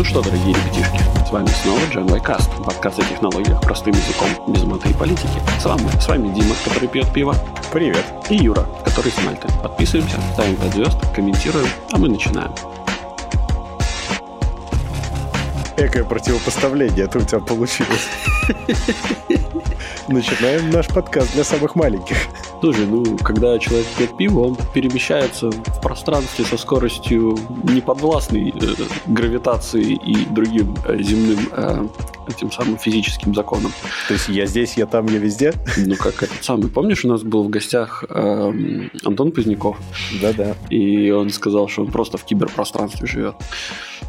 Ну что, дорогие ребятишки, с вами снова Джан Вайкаст, подкаст о технологиях простым языком, без маты и политики. С вами, с вами Дима, который пьет пиво. Привет. И Юра, который с Мальты. Подписываемся, ставим 5 звезд, комментируем, а мы начинаем. Экое противопоставление это у тебя получилось. Начинаем наш подкаст для самых маленьких. Слушай, ну, когда человек пьет пиво, он перемещается в пространстве со скоростью неподвластной э, гравитации и другим э, земным э, этим самым физическим законам. То есть я здесь, я там, я везде? Ну, как этот самый. Помнишь, у нас был в гостях э, Антон Поздняков? Да-да. И он сказал, что он просто в киберпространстве живет.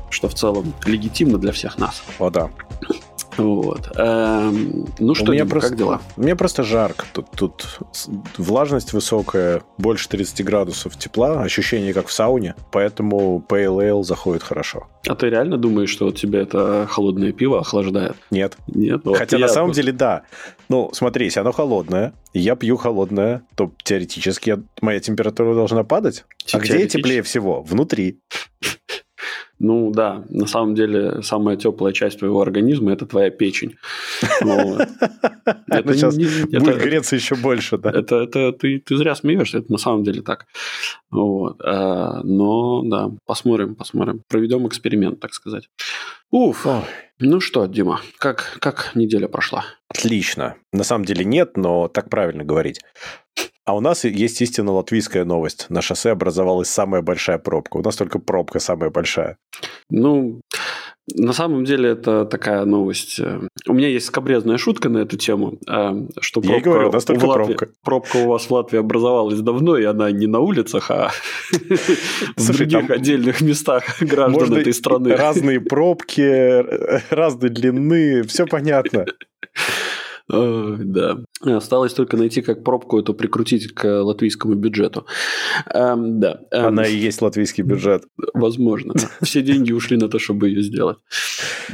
Что в целом легитимно для всех нас. О, да. Вот. Эм, ну что, у меня просто, как дела? Меня просто жарко. Тут, тут влажность высокая, больше 30 градусов тепла, ощущение как в сауне, поэтому Ale заходит хорошо. А ты реально думаешь, что вот тебя это холодное пиво охлаждает? Нет. Нет? Вот Хотя я- на самом деле да. Ну, смотри, если оно холодное, и я пью холодное, то теоретически моя температура должна падать. А где теплее всего? Внутри. Ну да, на самом деле самая теплая часть твоего организма это твоя печень. Вот. Она сейчас не- будет это- греться еще больше, да? Это, это ты, ты зря смеешься, это на самом деле так. Вот. А, но да, посмотрим, посмотрим. Проведем эксперимент, так сказать. Уф. Ой. Ну что, Дима, как, как неделя прошла? Отлично. На самом деле нет, но так правильно говорить. А у нас есть истинно латвийская новость. На шоссе образовалась самая большая пробка. У нас только пробка самая большая. Ну, на самом деле это такая новость. У меня есть скобрезная шутка на эту тему, э, что Я пробка, говорю, у нас только в Латвии- пробка. пробка у вас в Латвии образовалась давно, и она не на улицах, а в других отдельных местах граждан этой страны. разные пробки, разной длины, все понятно. Да. Осталось только найти, как пробку эту прикрутить к латвийскому бюджету. Эм, Да. Эм, Она и есть латвийский бюджет. Возможно. Все деньги ушли на то, чтобы ее сделать.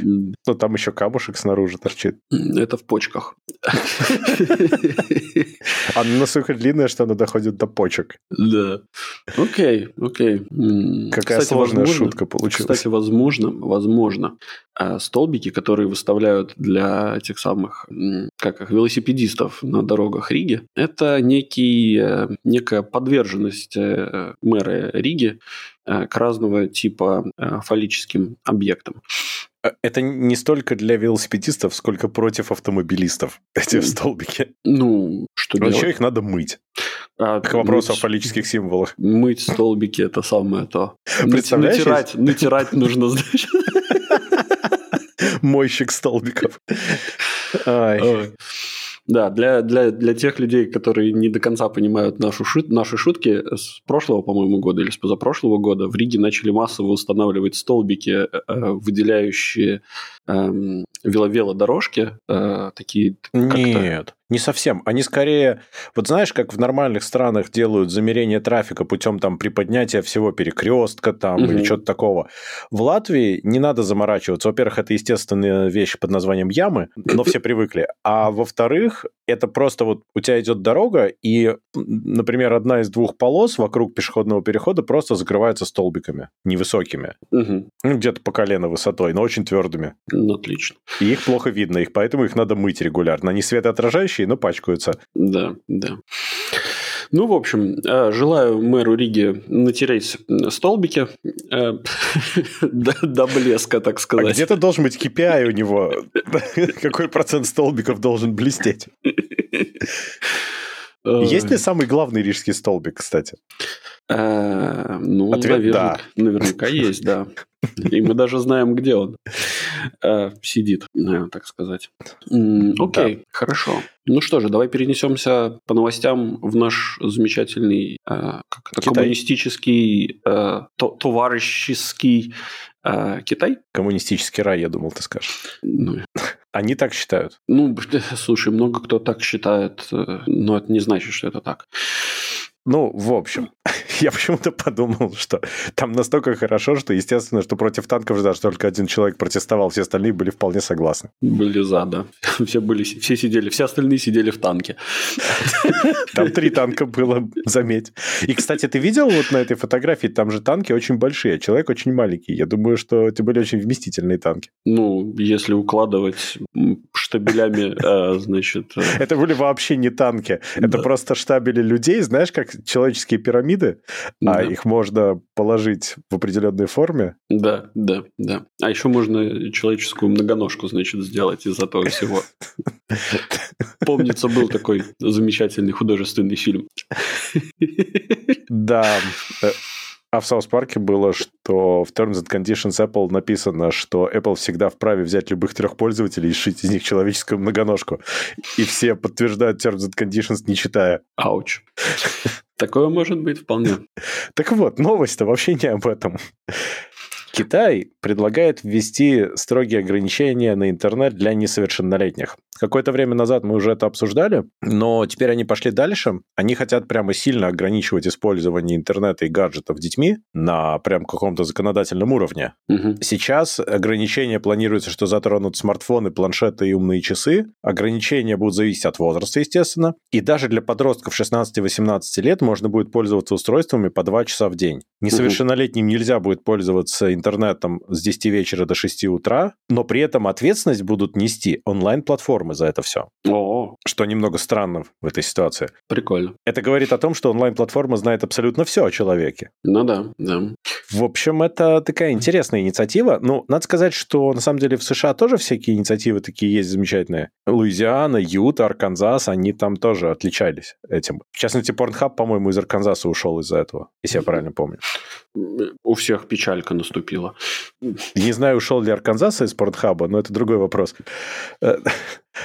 Но там еще камушек снаружи торчит. Это в почках. Она настолько длинная, что она доходит до почек. Да. Окей, окей. Какая кстати, сложная возможно- шутка получилась. Кстати, возможно, возможно, а, столбики, которые выставляют для этих самых, как их, велосипедистов на дорогах Риги, это некий, э, некая подверженность э, мэра Риги э, к разного типа фаллическим объектам. Это не столько для велосипедистов, сколько против автомобилистов. Эти столбики. Ну, что Но еще делать? их надо мыть. А, К вопросу о фаллических символах. Мыть столбики это самое то. Представляешь, Натирать, натирать нужно, значит. Мойщик столбиков. Да, для, для, для тех людей, которые не до конца понимают нашу шут, наши шутки, с прошлого, по-моему, года или с позапрошлого года в Риге начали массово устанавливать столбики, э, выделяющие эм, веловелодорожки, э, такие Нет, не совсем. Они скорее, вот знаешь, как в нормальных странах делают замерение трафика путем там приподнятия всего перекрестка там Мгм. или что-то такого. В Латвии не надо заморачиваться. Во-первых, это естественная вещь под названием ямы, но все привыкли. А во-вторых, это просто вот у тебя идет дорога, и, например, одна из двух полос вокруг пешеходного перехода просто закрывается столбиками невысокими. Мгм. Ну, где-то по колено высотой, но очень твердыми. Отлично. И их плохо видно, их, поэтому их надо мыть регулярно. Они светоотражающие, но пачкаются. Да, да. Ну, в общем, э, желаю мэру Риги натереть столбики э, до, блеска, так А сказать. где-то должен быть KPI у него. Какой процент столбиков должен блестеть? Есть ли самый главный рижский столбик, кстати? Э, Ну, Ответ наверняка, наверняка есть, да. И мы даже знаем, где он э, сидит, так сказать. Окей, хорошо. Ну что же, давай перенесемся по новостям в наш замечательный э, как это, Китай. коммунистический, то- товарищеский Китай. Коммунистический рай, я думал, ты скажешь. Ну, Они так считают. Ну, слушай, много кто так считает, э, но это не значит, что это так. Ну, в общем, я почему-то подумал, что там настолько хорошо, что, естественно, что против танков даже только один человек протестовал, все остальные были вполне согласны. Были за, да. Все, были, все сидели, все остальные сидели в танке. Там три танка было, заметь. И, кстати, ты видел вот на этой фотографии, там же танки очень большие, а человек очень маленький. Я думаю, что это были очень вместительные танки. Ну, если укладывать штабелями, э, значит... Э, это были вообще не танки. Это просто штабели людей, знаешь, как человеческие пирамиды, а их можно положить в определенной форме. Да, да, да. А еще можно человеческую многоножку, значит, сделать из этого всего. Помнится, был такой замечательный художественный фильм. Да. Э, а в Саус Парке было, что в Terms and Conditions Apple написано, что Apple всегда вправе взять любых трех пользователей и сшить из них человеческую многоножку. И все подтверждают Terms and Conditions, не читая. Ауч. Такое может быть вполне. Так вот, новость-то вообще не об этом. Китай предлагает ввести строгие ограничения на интернет для несовершеннолетних. Какое-то время назад мы уже это обсуждали, но теперь они пошли дальше. Они хотят прямо сильно ограничивать использование интернета и гаджетов детьми на прям каком-то законодательном уровне. Угу. Сейчас ограничения планируется, что затронут смартфоны, планшеты и умные часы. Ограничения будут зависеть от возраста, естественно. И даже для подростков 16-18 лет можно будет пользоваться устройствами по 2 часа в день. Несовершеннолетним угу. нельзя будет пользоваться интернетом с 10 вечера до 6 утра, но при этом ответственность будут нести онлайн-платформы платформы за это все. О, что немного странно в этой ситуации. Прикольно. Это говорит о том, что онлайн-платформа знает абсолютно все о человеке. Ну да, да. В общем, это такая интересная инициатива. Ну, надо сказать, что на самом деле в США тоже всякие инициативы такие есть замечательные. Луизиана, Юта, Арканзас, они там тоже отличались этим. В частности, Порнхаб, по-моему, из Арканзаса ушел из-за этого, если я правильно помню. У всех печалька наступила. Не знаю, ушел ли Арканзас из Порнхаба, но это другой вопрос. Э,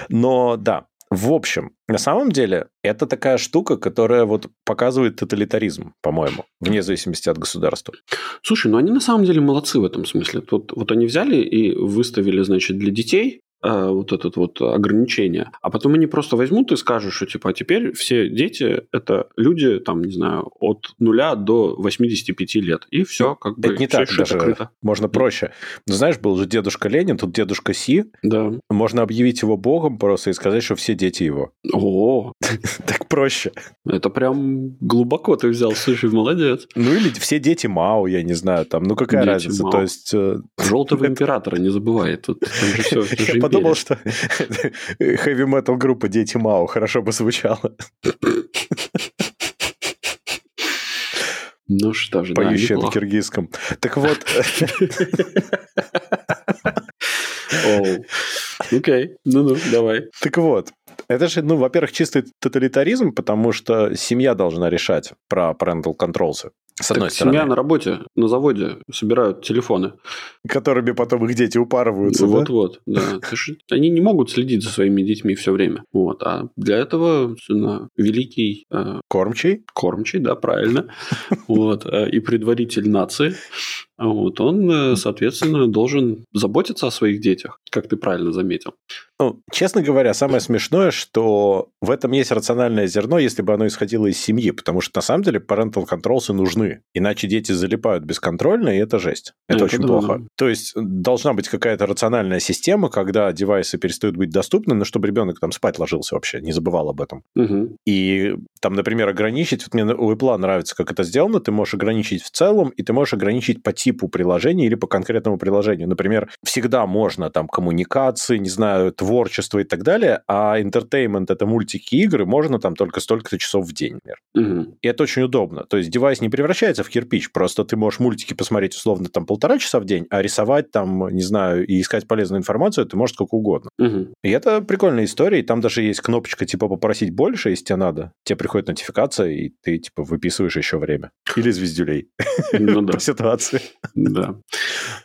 но да, в общем, на самом деле, это такая штука, которая вот показывает тоталитаризм, по-моему, вне зависимости от государства. Слушай, ну они на самом деле молодцы в этом смысле. Вот, вот они взяли и выставили, значит, для детей Э, вот этот вот ограничение. А потом они просто возьмут и скажут, что типа, а теперь все дети это люди, там, не знаю, от нуля до 85 лет. И все, как бы... Это не так даже. Закрыто. Можно проще. Ну, знаешь, был же дедушка Ленин, тут дедушка Си. Да. Можно объявить его богом просто и сказать, что все дети его. О, так проще. Это прям глубоко ты взял, слушай, молодец. Ну или все дети Мао, я не знаю, там, ну какая разница, то есть... Э, Желтого императора не забывай, тут же все, подумал, что хэви-метал группа Дети Мао хорошо бы звучала. Ну что же, Поющая да, на киргизском. Так вот... Окей, ну-ну, давай. Так вот, это же, ну, во-первых, чистый тоталитаризм, потому что семья должна решать про parental controls. С одной так стороны. Семья на работе, на заводе собирают телефоны. Которыми потом их дети упарываются, Вот-вот, да? Вот, да. Они не могут следить за своими детьми все время. Вот. А для этого на великий... Э, кормчий? Кормчий, да, правильно. Вот. Э, и предваритель нации вот, он, э, соответственно, должен заботиться о своих детях, как ты правильно заметил. Ну, честно говоря, самое смешное, что в этом есть рациональное зерно, если бы оно исходило из семьи, потому что на самом деле parental controls нужны, иначе дети залипают бесконтрольно, и это жесть. Это, это очень да, плохо. То есть должна быть какая-то рациональная система, когда девайсы перестают быть доступны, но чтобы ребенок там спать ложился вообще, не забывал об этом. Угу. И там, например, ограничить, вот мне у Apple нравится, как это сделано, ты можешь ограничить в целом, и ты можешь ограничить по типу приложения или по конкретному приложению. Например, всегда можно там коммуникации, не знаю, творчество и так далее, а entertainment — это мультики игры, можно там только столько-то часов в день, например. Угу. И это очень удобно. То есть девайс не превращается в кирпич, просто ты можешь мультики посмотреть условно там полтора часа в день, а рисовать там, не знаю, и искать полезную информацию ты можешь сколько угодно. Угу. И это прикольная история, и там даже есть кнопочка типа попросить больше, если тебе надо. Тебе приходит нотификация, и ты типа выписываешь еще время. Или звездюлей. Ну да. По ситуации. Да.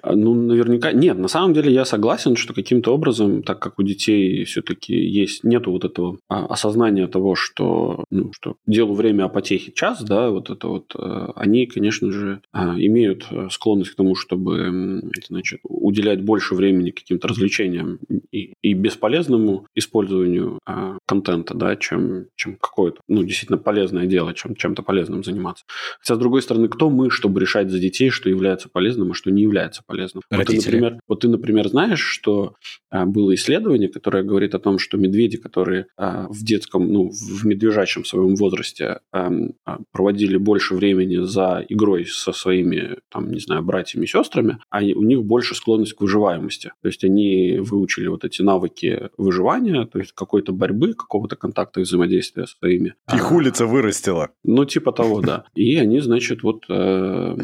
А, ну, наверняка... Нет, на самом деле я согласен, что каким-то образом, так как у детей все-таки есть, нету вот этого а, осознания того, что, ну, что делу время о потехе час, да, вот это вот, э, они, конечно же, а, имеют э, склонность к тому, чтобы, значит, уделять больше времени каким-то развлечениям и, и бесполезному использованию контента, да, чем, чем какое-то, ну, действительно полезное дело, чем чем-то полезным заниматься. Хотя, с другой стороны, кто мы, чтобы решать за детей, что является полезным, а что не является полезным? Вот ты, например, вот ты, например, знаешь, что а, было исследование, которое говорит о том, что медведи, которые а, в детском, ну, в медвежачьем своем возрасте а, а, проводили больше времени за игрой со своими, там, не знаю, братьями и сестрами, а у них больше склонность к выживаемости. То есть они выучили вот эти навыки выживания, то есть какой-то борьбы, какого-то контакта и взаимодействия со своими. Их улица вырастила. Ну, типа того, да. И они, значит, вот... Э,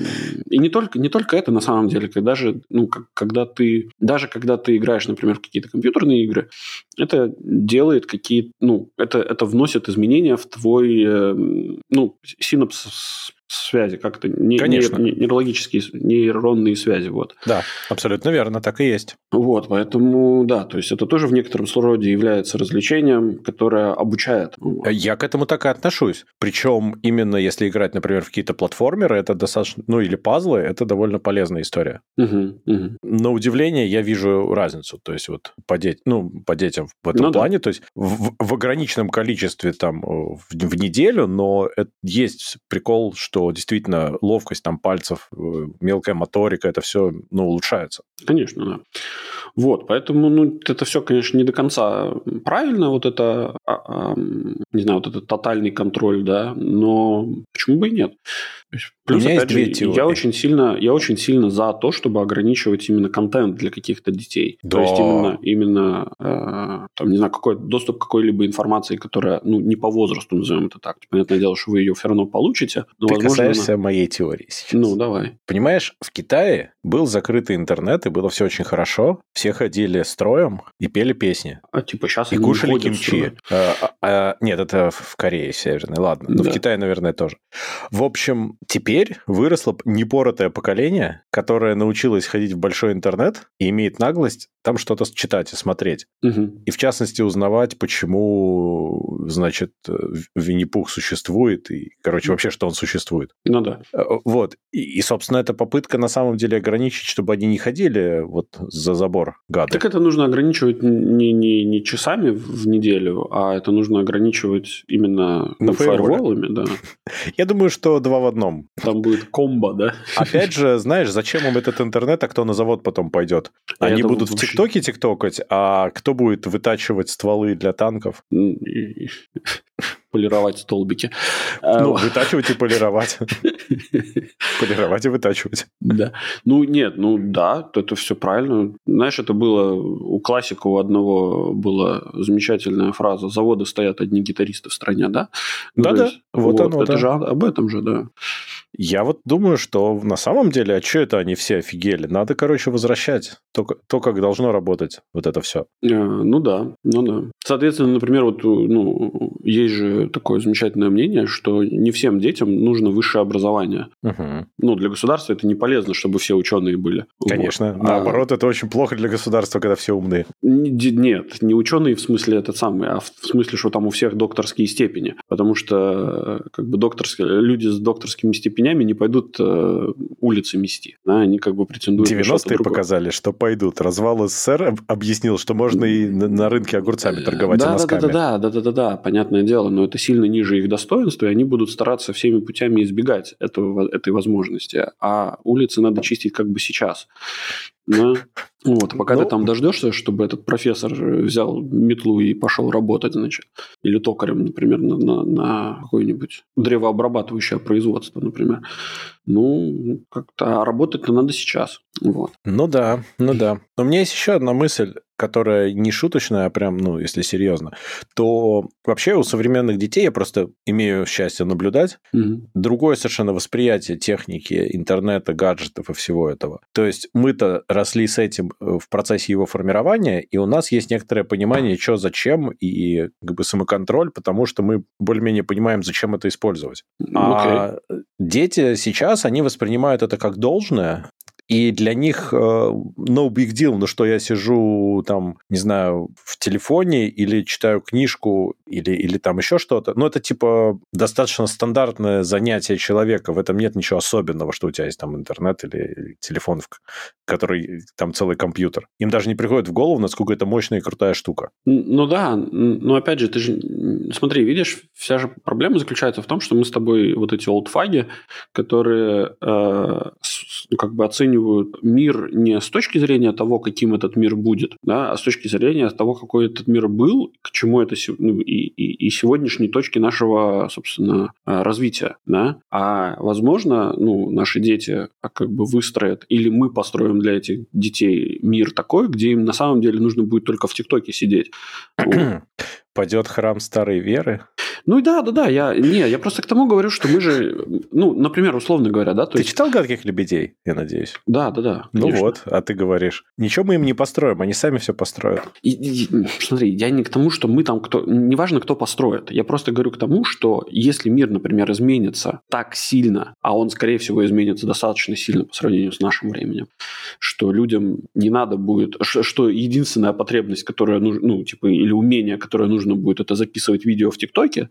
и не только, не только это, на самом деле, когда же, ну, когда ты... Даже когда ты играешь, например, в какие-то компьютерные игры, это делает какие... Ну, это, это вносит изменения в твой, э, ну, синапс связи, как-то не, Конечно. Не, нейрологические нейронные связи. Вот. Да, абсолютно верно, так и есть. Вот, поэтому, да, то есть это тоже в некотором роде является развлечением, которое обучает. Я к этому так и отношусь. Причем именно если играть, например, в какие-то платформеры, это достаточно, ну или пазлы, это довольно полезная история. Угу, угу. На удивление я вижу разницу, то есть вот по, де... ну, по детям в этом ну, плане, да. то есть в, в ограниченном количестве там в, в неделю, но это, есть прикол, что действительно ловкость там пальцев, э, мелкая моторика, это все ну, улучшается. Конечно, да. Вот, поэтому, ну, это все, конечно, не до конца правильно, вот это, а, не знаю, вот этот тотальный контроль, да, но почему бы и нет? Плюс, опять же, я очень сильно, я очень сильно за то, чтобы ограничивать именно контент для каких-то детей. Да. То есть именно, именно э, там, не знаю, какой доступ к какой-либо информации, которая, ну, не по возрасту, назовем это так. Понятное дело, что вы ее все равно получите. Но, возможно, касаешься моей теории сейчас. Ну, давай. Понимаешь, в Китае был закрытый интернет, и было все очень хорошо. Все ходили строем и пели песни. А типа сейчас и кушали кимчи. А, а, а, нет, это в Корее Северной, ладно. Но да. в Китае, наверное, тоже. В общем, теперь выросло непоротое поколение, которое научилось ходить в большой интернет и имеет наглость там что-то читать и смотреть. Угу. И в частности узнавать, почему, значит, Винни-Пух существует и, короче, вообще, что он существует. Ну да. Э, вот. И, и, собственно, эта попытка на самом деле ограничить, чтобы они не ходили вот за забор гады. Так это нужно ограничивать не, не, не часами в неделю, а это нужно ограничивать именно ну, фаерволами, да. Я думаю, что два в одном. Там будет комбо, да? Опять же, знаешь, зачем им этот интернет, а кто на завод потом пойдет? А они будут в ТикТоке тиктокать, а кто будет вытачивать стволы для танков? Полировать столбики. Ну, вытачивать и полировать. Полировать и вытачивать. Да. Ну, нет, ну да, это все правильно. Знаешь, это было у классика у одного была замечательная фраза «Заводы стоят одни гитаристы в стране», да? Да-да, вот оно, Это же об этом же, да. Я вот думаю, что на самом деле, а что это они все офигели? Надо, короче, возвращать то, то как должно работать вот это все. А, ну да, ну да. Соответственно, например, вот ну, есть же такое замечательное мнение, что не всем детям нужно высшее образование. Угу. Ну, для государства это не полезно, чтобы все ученые были. Конечно. Вот. Наоборот, а... это очень плохо для государства, когда все умные. Нет, не ученые в смысле этот самый, а в смысле, что там у всех докторские степени. Потому что как бы докторские, люди с докторскими степенями степенями не пойдут э, улицы мести. Да, они как бы претендуют 90-е показали, что пойдут. Развал СССР объяснил, что можно и на рынке огурцами торговать да, и носками. Да, да, да, да, да, да, понятное дело, но это сильно ниже их достоинства, и они будут стараться всеми путями избегать этого, этой возможности. А улицы надо чистить как бы сейчас. Да. Вот, пока ну, ты там дождешься, чтобы этот профессор взял метлу и пошел работать, значит, или токарем, например, на, на, на какое-нибудь древообрабатывающее производство, например. Ну, как-то работать-то надо сейчас. Вот. Ну да, ну да. Но у меня есть еще одна мысль, которая не шуточная, а прям, ну, если серьезно, то вообще у современных детей, я просто имею счастье наблюдать, угу. другое совершенно восприятие техники, интернета, гаджетов и всего этого. То есть мы-то росли с этим э, в процессе его формирования, и у нас есть некоторое понимание, что зачем, и как бы самоконтроль, потому что мы более-менее понимаем, зачем это использовать. Okay. А дети сейчас, они воспринимают это как должное, и для них э, no big deal, ну что я сижу там, не знаю, в телефоне или читаю книжку или, или там еще что-то. Ну, это типа достаточно стандартное занятие человека. В этом нет ничего особенного, что у тебя есть там интернет или телефон, который там целый компьютер. Им даже не приходит в голову, насколько это мощная и крутая штука. Ну да, но опять же, ты же, смотри, видишь, вся же проблема заключается в том, что мы с тобой вот эти олдфаги, которые э, ну, как бы оценивают мир не с точки зрения того, каким этот мир будет, да, а с точки зрения того, какой этот мир был, к чему это ну, и, и, и сегодняшней точки нашего, собственно, э, развития, да. А возможно, ну, наши дети а, как бы выстроят или мы построим для этих детей мир такой, где им на самом деле нужно будет только в ТикТоке сидеть. Падет храм старой веры? Ну да, да, да. Я, не, я просто к тому говорю, что мы же, ну, например, условно говоря, да. То ты есть... читал «Гадких лебедей», я надеюсь? Да, да, да. Ну конечно. Вот, а ты говоришь, ничего мы им не построим, они сами все построят. И, и, смотри, я не к тому, что мы там кто... Неважно, кто построит. Я просто говорю к тому, что если мир, например, изменится так сильно, а он, скорее всего, изменится достаточно сильно по сравнению с нашим временем, что людям не надо будет... Что единственная потребность, которая нужна, ну, типа, или умение, которое нужно будет, это записывать видео в ТикТоке,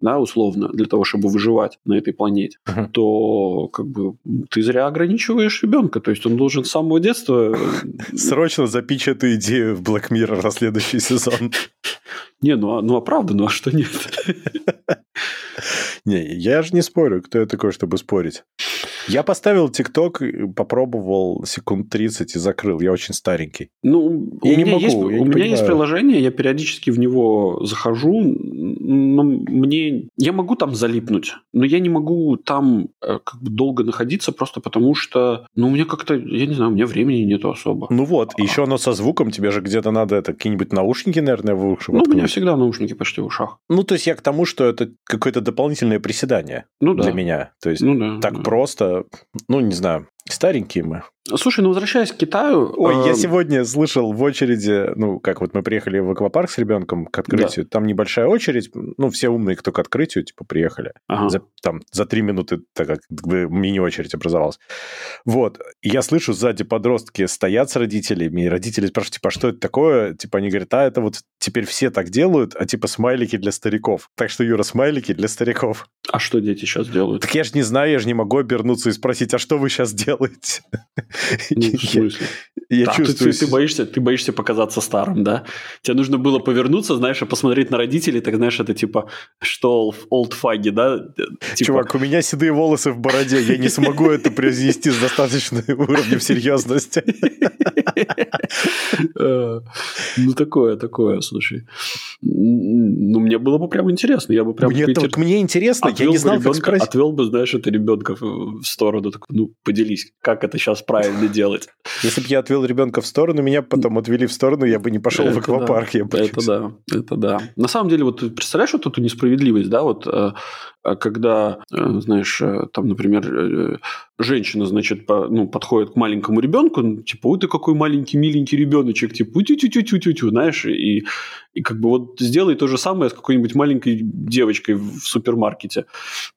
да, условно, для того, чтобы выживать на этой планете, uh-huh. то как бы ты зря ограничиваешь ребенка. То есть он должен с самого детства... Э, Срочно запичь эту идею в Black Mirror на следующий сезон. Не, ну а, ну а правда, ну а что нет? Не, я же не спорю, кто я такой, чтобы спорить. Я поставил ТикТок, попробовал секунд 30 и закрыл. Я очень старенький. Ну, я у не меня, могу, есть, у меня есть приложение, я периодически в него захожу, но мне... Я могу там залипнуть, но я не могу там э, как бы долго находиться просто потому, что, ну, у меня как-то, я не знаю, у меня времени нету особо. Ну вот, а... еще оно со звуком, тебе же где-то надо это какие-нибудь наушники, наверное, в ушах. Ну, у меня всегда наушники почти в ушах. Ну, то есть я к тому, что это какое-то дополнительное приседание ну, да. для меня. То есть ну, да, так да. просто, ну, не знаю, старенькие мы. Слушай, ну возвращаясь к Китаю... Ой, э... я сегодня слышал в очереди, ну, как вот мы приехали в аквапарк с ребенком к открытию, да. там небольшая очередь, ну, все умные, кто к открытию, типа, приехали. Ага. За, там, за три минуты, так как мини-очередь образовалась. Вот, я слышу, сзади подростки стоят с родителями, и родители спрашивают, типа, а что это такое? Типа, они говорят, а, это вот теперь все так делают, а типа смайлики для стариков. Так что, Юра, смайлики для стариков. А что дети сейчас делают? Так я же не знаю, я же не могу обернуться и спросить, а что вы сейчас делаете? Ну, в смысле? Я, чувствую... Ты, ты, боишься, ты боишься показаться старым, да? Тебе нужно было повернуться, знаешь, и посмотреть на родителей, так знаешь, это типа, что олдфаги, да? Типа... Чувак, у меня седые волосы в бороде, я не смогу это произнести с достаточным уровнем серьезности. Э, ну, такое, такое, слушай. Ну, мне было бы прям интересно. Я бы прям... Мне, мне интересно, я не знал, как спросить. Отвел бы, знаешь, это ребенка в сторону. Так, ну, поделись, как это сейчас правильно делать. Если бы я отвел ребенка в сторону, меня потом отвели в сторону, я бы не пошел в аквапарк. Это да, это да. На самом деле, вот представляешь вот эту несправедливость, да, вот э, когда, э, знаешь, э, там, например, женщина, значит, по, ну, подходит к маленькому ребенку, ну, типа, ой, ты какой маленький, миленький ребеночек, типа, тю тю тю тю тю тю знаешь, и, и как бы вот сделай то же самое с какой-нибудь маленькой девочкой в супермаркете.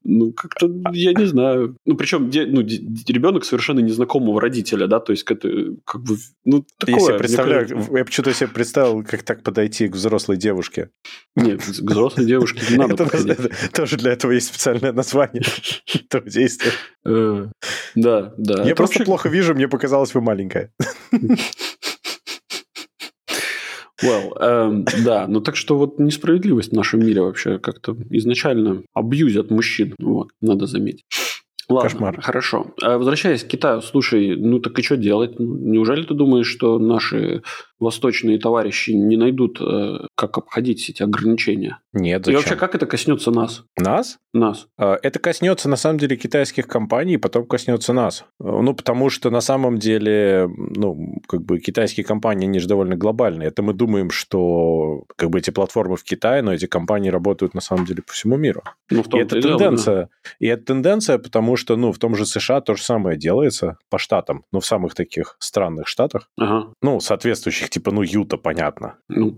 Ну, как-то, я не знаю. Ну, причем, де, ну, де, ребенок совершенно незнакомого родителя, да, то есть, это, как бы, ну, такое. Я себе представляю, кажется... я почему-то себе представил, как так подойти к взрослой девушке. Нет, к взрослой девушке не надо Тоже для этого есть специальное название этого действия. Э, да, да. Я просто плохо вижу, мне показалось, вы маленькая. Well, эм, да, ну так что вот несправедливость в нашем мире вообще как-то изначально абьюзят мужчин, вот, надо заметить. Ладно, Кошмар. хорошо. А возвращаясь к Китаю, слушай, ну так и что делать? Неужели ты думаешь, что наши восточные товарищи не найдут, э, как обходить эти ограничения. Нет, зачем? И вообще, как это коснется нас? Нас? Нас. А, это коснется, на самом деле, китайских компаний, потом коснется нас. Ну, потому что, на самом деле, ну, как бы китайские компании, они же довольно глобальные. Это мы думаем, что как бы эти платформы в Китае, но эти компании работают, на самом деле, по всему миру. Ну, в том и это тенденция. Дело, да. И это тенденция, потому что, ну, в том же США то же самое делается по штатам, ну, в самых таких странных штатах. Ага. Ну, соответствующих типа, ну, Юта, понятно. Ну,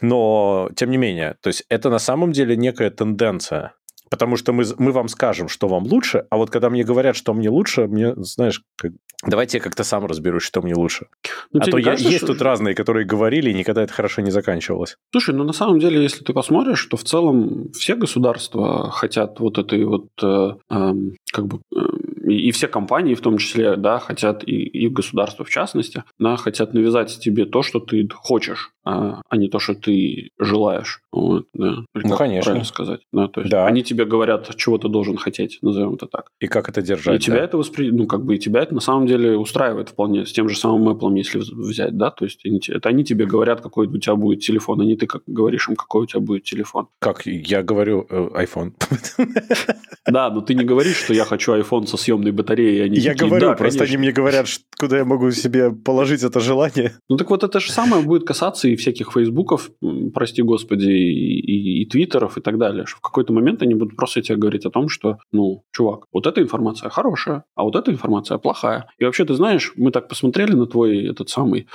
Но, тем не менее, то есть это на самом деле некая тенденция. Потому что мы, мы вам скажем, что вам лучше, а вот когда мне говорят, что мне лучше, мне, знаешь, как... давайте я как-то сам разберусь, что мне лучше. Ну, а то я, кажется, есть что... тут разные, которые говорили, и никогда это хорошо не заканчивалось. Слушай, ну на самом деле, если ты посмотришь, то в целом все государства хотят вот этой вот э, э, как бы э, и, и все компании в том числе, да, хотят, и, и государство в частности, да, хотят навязать тебе то, что ты хочешь, а, а не то, что ты желаешь. Вот, да. Или ну, конечно. Правильно сказать. Да, то есть да. Они тебе говорят, чего ты должен хотеть, назовем это так. И как это держать. И да? тебя это воспри... ну, как бы и тебя это на самом деле устраивает вполне. С тем же самым Apple, если взять, да, то есть это они тебе говорят, какой у тебя будет телефон, а не ты как говоришь им, какой у тебя будет телефон. Как я говорю э, iPhone. Да, но ты не говоришь, что я хочу iPhone со съемной батареей. Они я такие, говорю, да, просто конечно. они мне говорят, куда я могу себе положить это желание. Ну так вот это же самое будет касаться и всяких фейсбуков, прости господи, и, и, и твиттеров и так далее. Что в какой-то момент они будут просто тебе говорить о том, что, ну, чувак, вот эта информация хорошая, а вот эта информация плохая. И вообще, ты знаешь, мы так посмотрели на твой этот самый,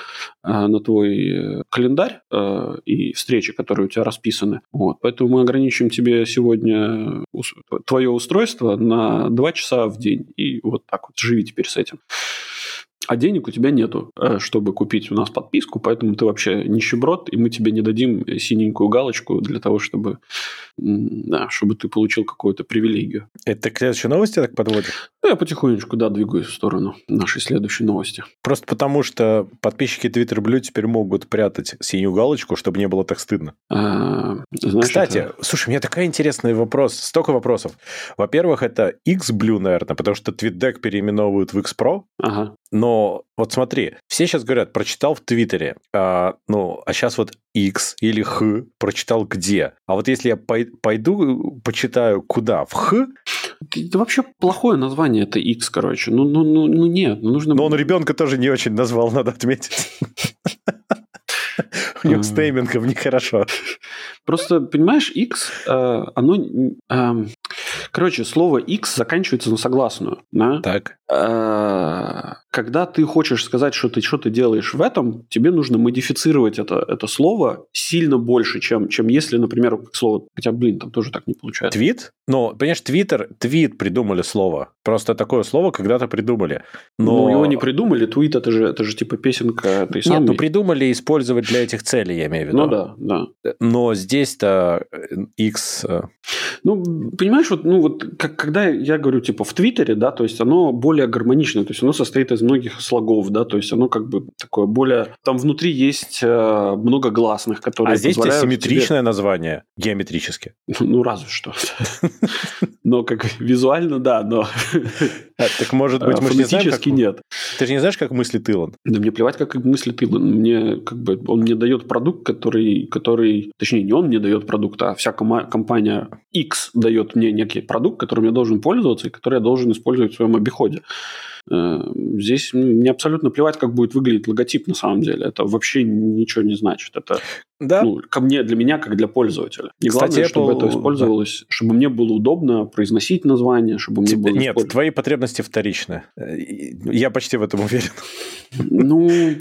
э, на твой э, календарь э, и встречи, которые у тебя расписаны. Вот. Поэтому мы ограничим тебе сегодня твое устройство на 2 часа в день. И вот так вот живи теперь с этим. А денег у тебя нету, э, чтобы купить у нас подписку, поэтому ты вообще нищеброд, и мы тебе не дадим синенькую галочку для того, чтобы, да, чтобы ты получил какую-то привилегию. Это к следующей новости так подводишь? Ну, я потихонечку, да, двигаюсь в сторону нашей следующей новости. Просто потому, что подписчики Twitter Blue теперь могут прятать синюю галочку, чтобы не было так стыдно. А, знаешь, Кстати, это... слушай, у меня такой интересный вопрос, столько вопросов. Во-первых, это X Blue, наверное, потому что TweetDeck переименовывают в X Pro. Ага. Но вот смотри, все сейчас говорят, прочитал в Твиттере, а, ну, а сейчас вот X или Х прочитал где? А вот если я пойду, почитаю куда? В Х? Это вообще плохое название, это X, короче. Ну, ну, ну, ну нет, ну нужно... Но он ребенка тоже не очень назвал, надо отметить. У него с теймингом нехорошо. Просто, понимаешь, X, э, оно... Эм, короче, слово X заканчивается на согласную. Да? Так. Э, когда ты хочешь сказать, что ты что то делаешь в этом, тебе нужно модифицировать это, это слово сильно больше, чем, чем если, например, слово... Хотя, блин, там тоже так не получается. Твит? Ну, понимаешь, Твиттер, твит придумали слово. Просто такое слово когда-то придумали. Но... Ну, его не придумали, твит это же, это же типа песенка ты сам. Нет, ну придумали использовать для этих целей, я имею в виду. Ну да, да. Но здесь-то X... Э, ну, понимаешь, вот, ну, вот как, когда я говорю, типа, в Твиттере, да, то есть оно более гармоничное, то есть оно состоит из многих слогов, да, то есть оно как бы такое более... Там внутри есть э, много гласных, которые А здесь симметрическое тебе... название, геометрически. Ну, разве что. Но как визуально, да, но... А, так может быть, мы не знаем, как... нет. Ты же не знаешь, как мыслит Илон? Да мне плевать, как мыслит Илон. Мне как бы он мне дает продукт, который, который, точнее, не он мне дает продукт, а вся компания X дает мне некий продукт, которым я должен пользоваться и который я должен использовать в своем обиходе. Э, здесь мне абсолютно плевать, как будет выглядеть логотип на самом деле. Это вообще ничего не значит. Это да. ну, ко мне, для меня, как для пользователя. И Кстати, главное, Apple... чтобы это использовалось, да. чтобы мне было удобно произносить название, чтобы мне было... Нет, твои потребности вторичны. Я почти в этом уверен. Ну,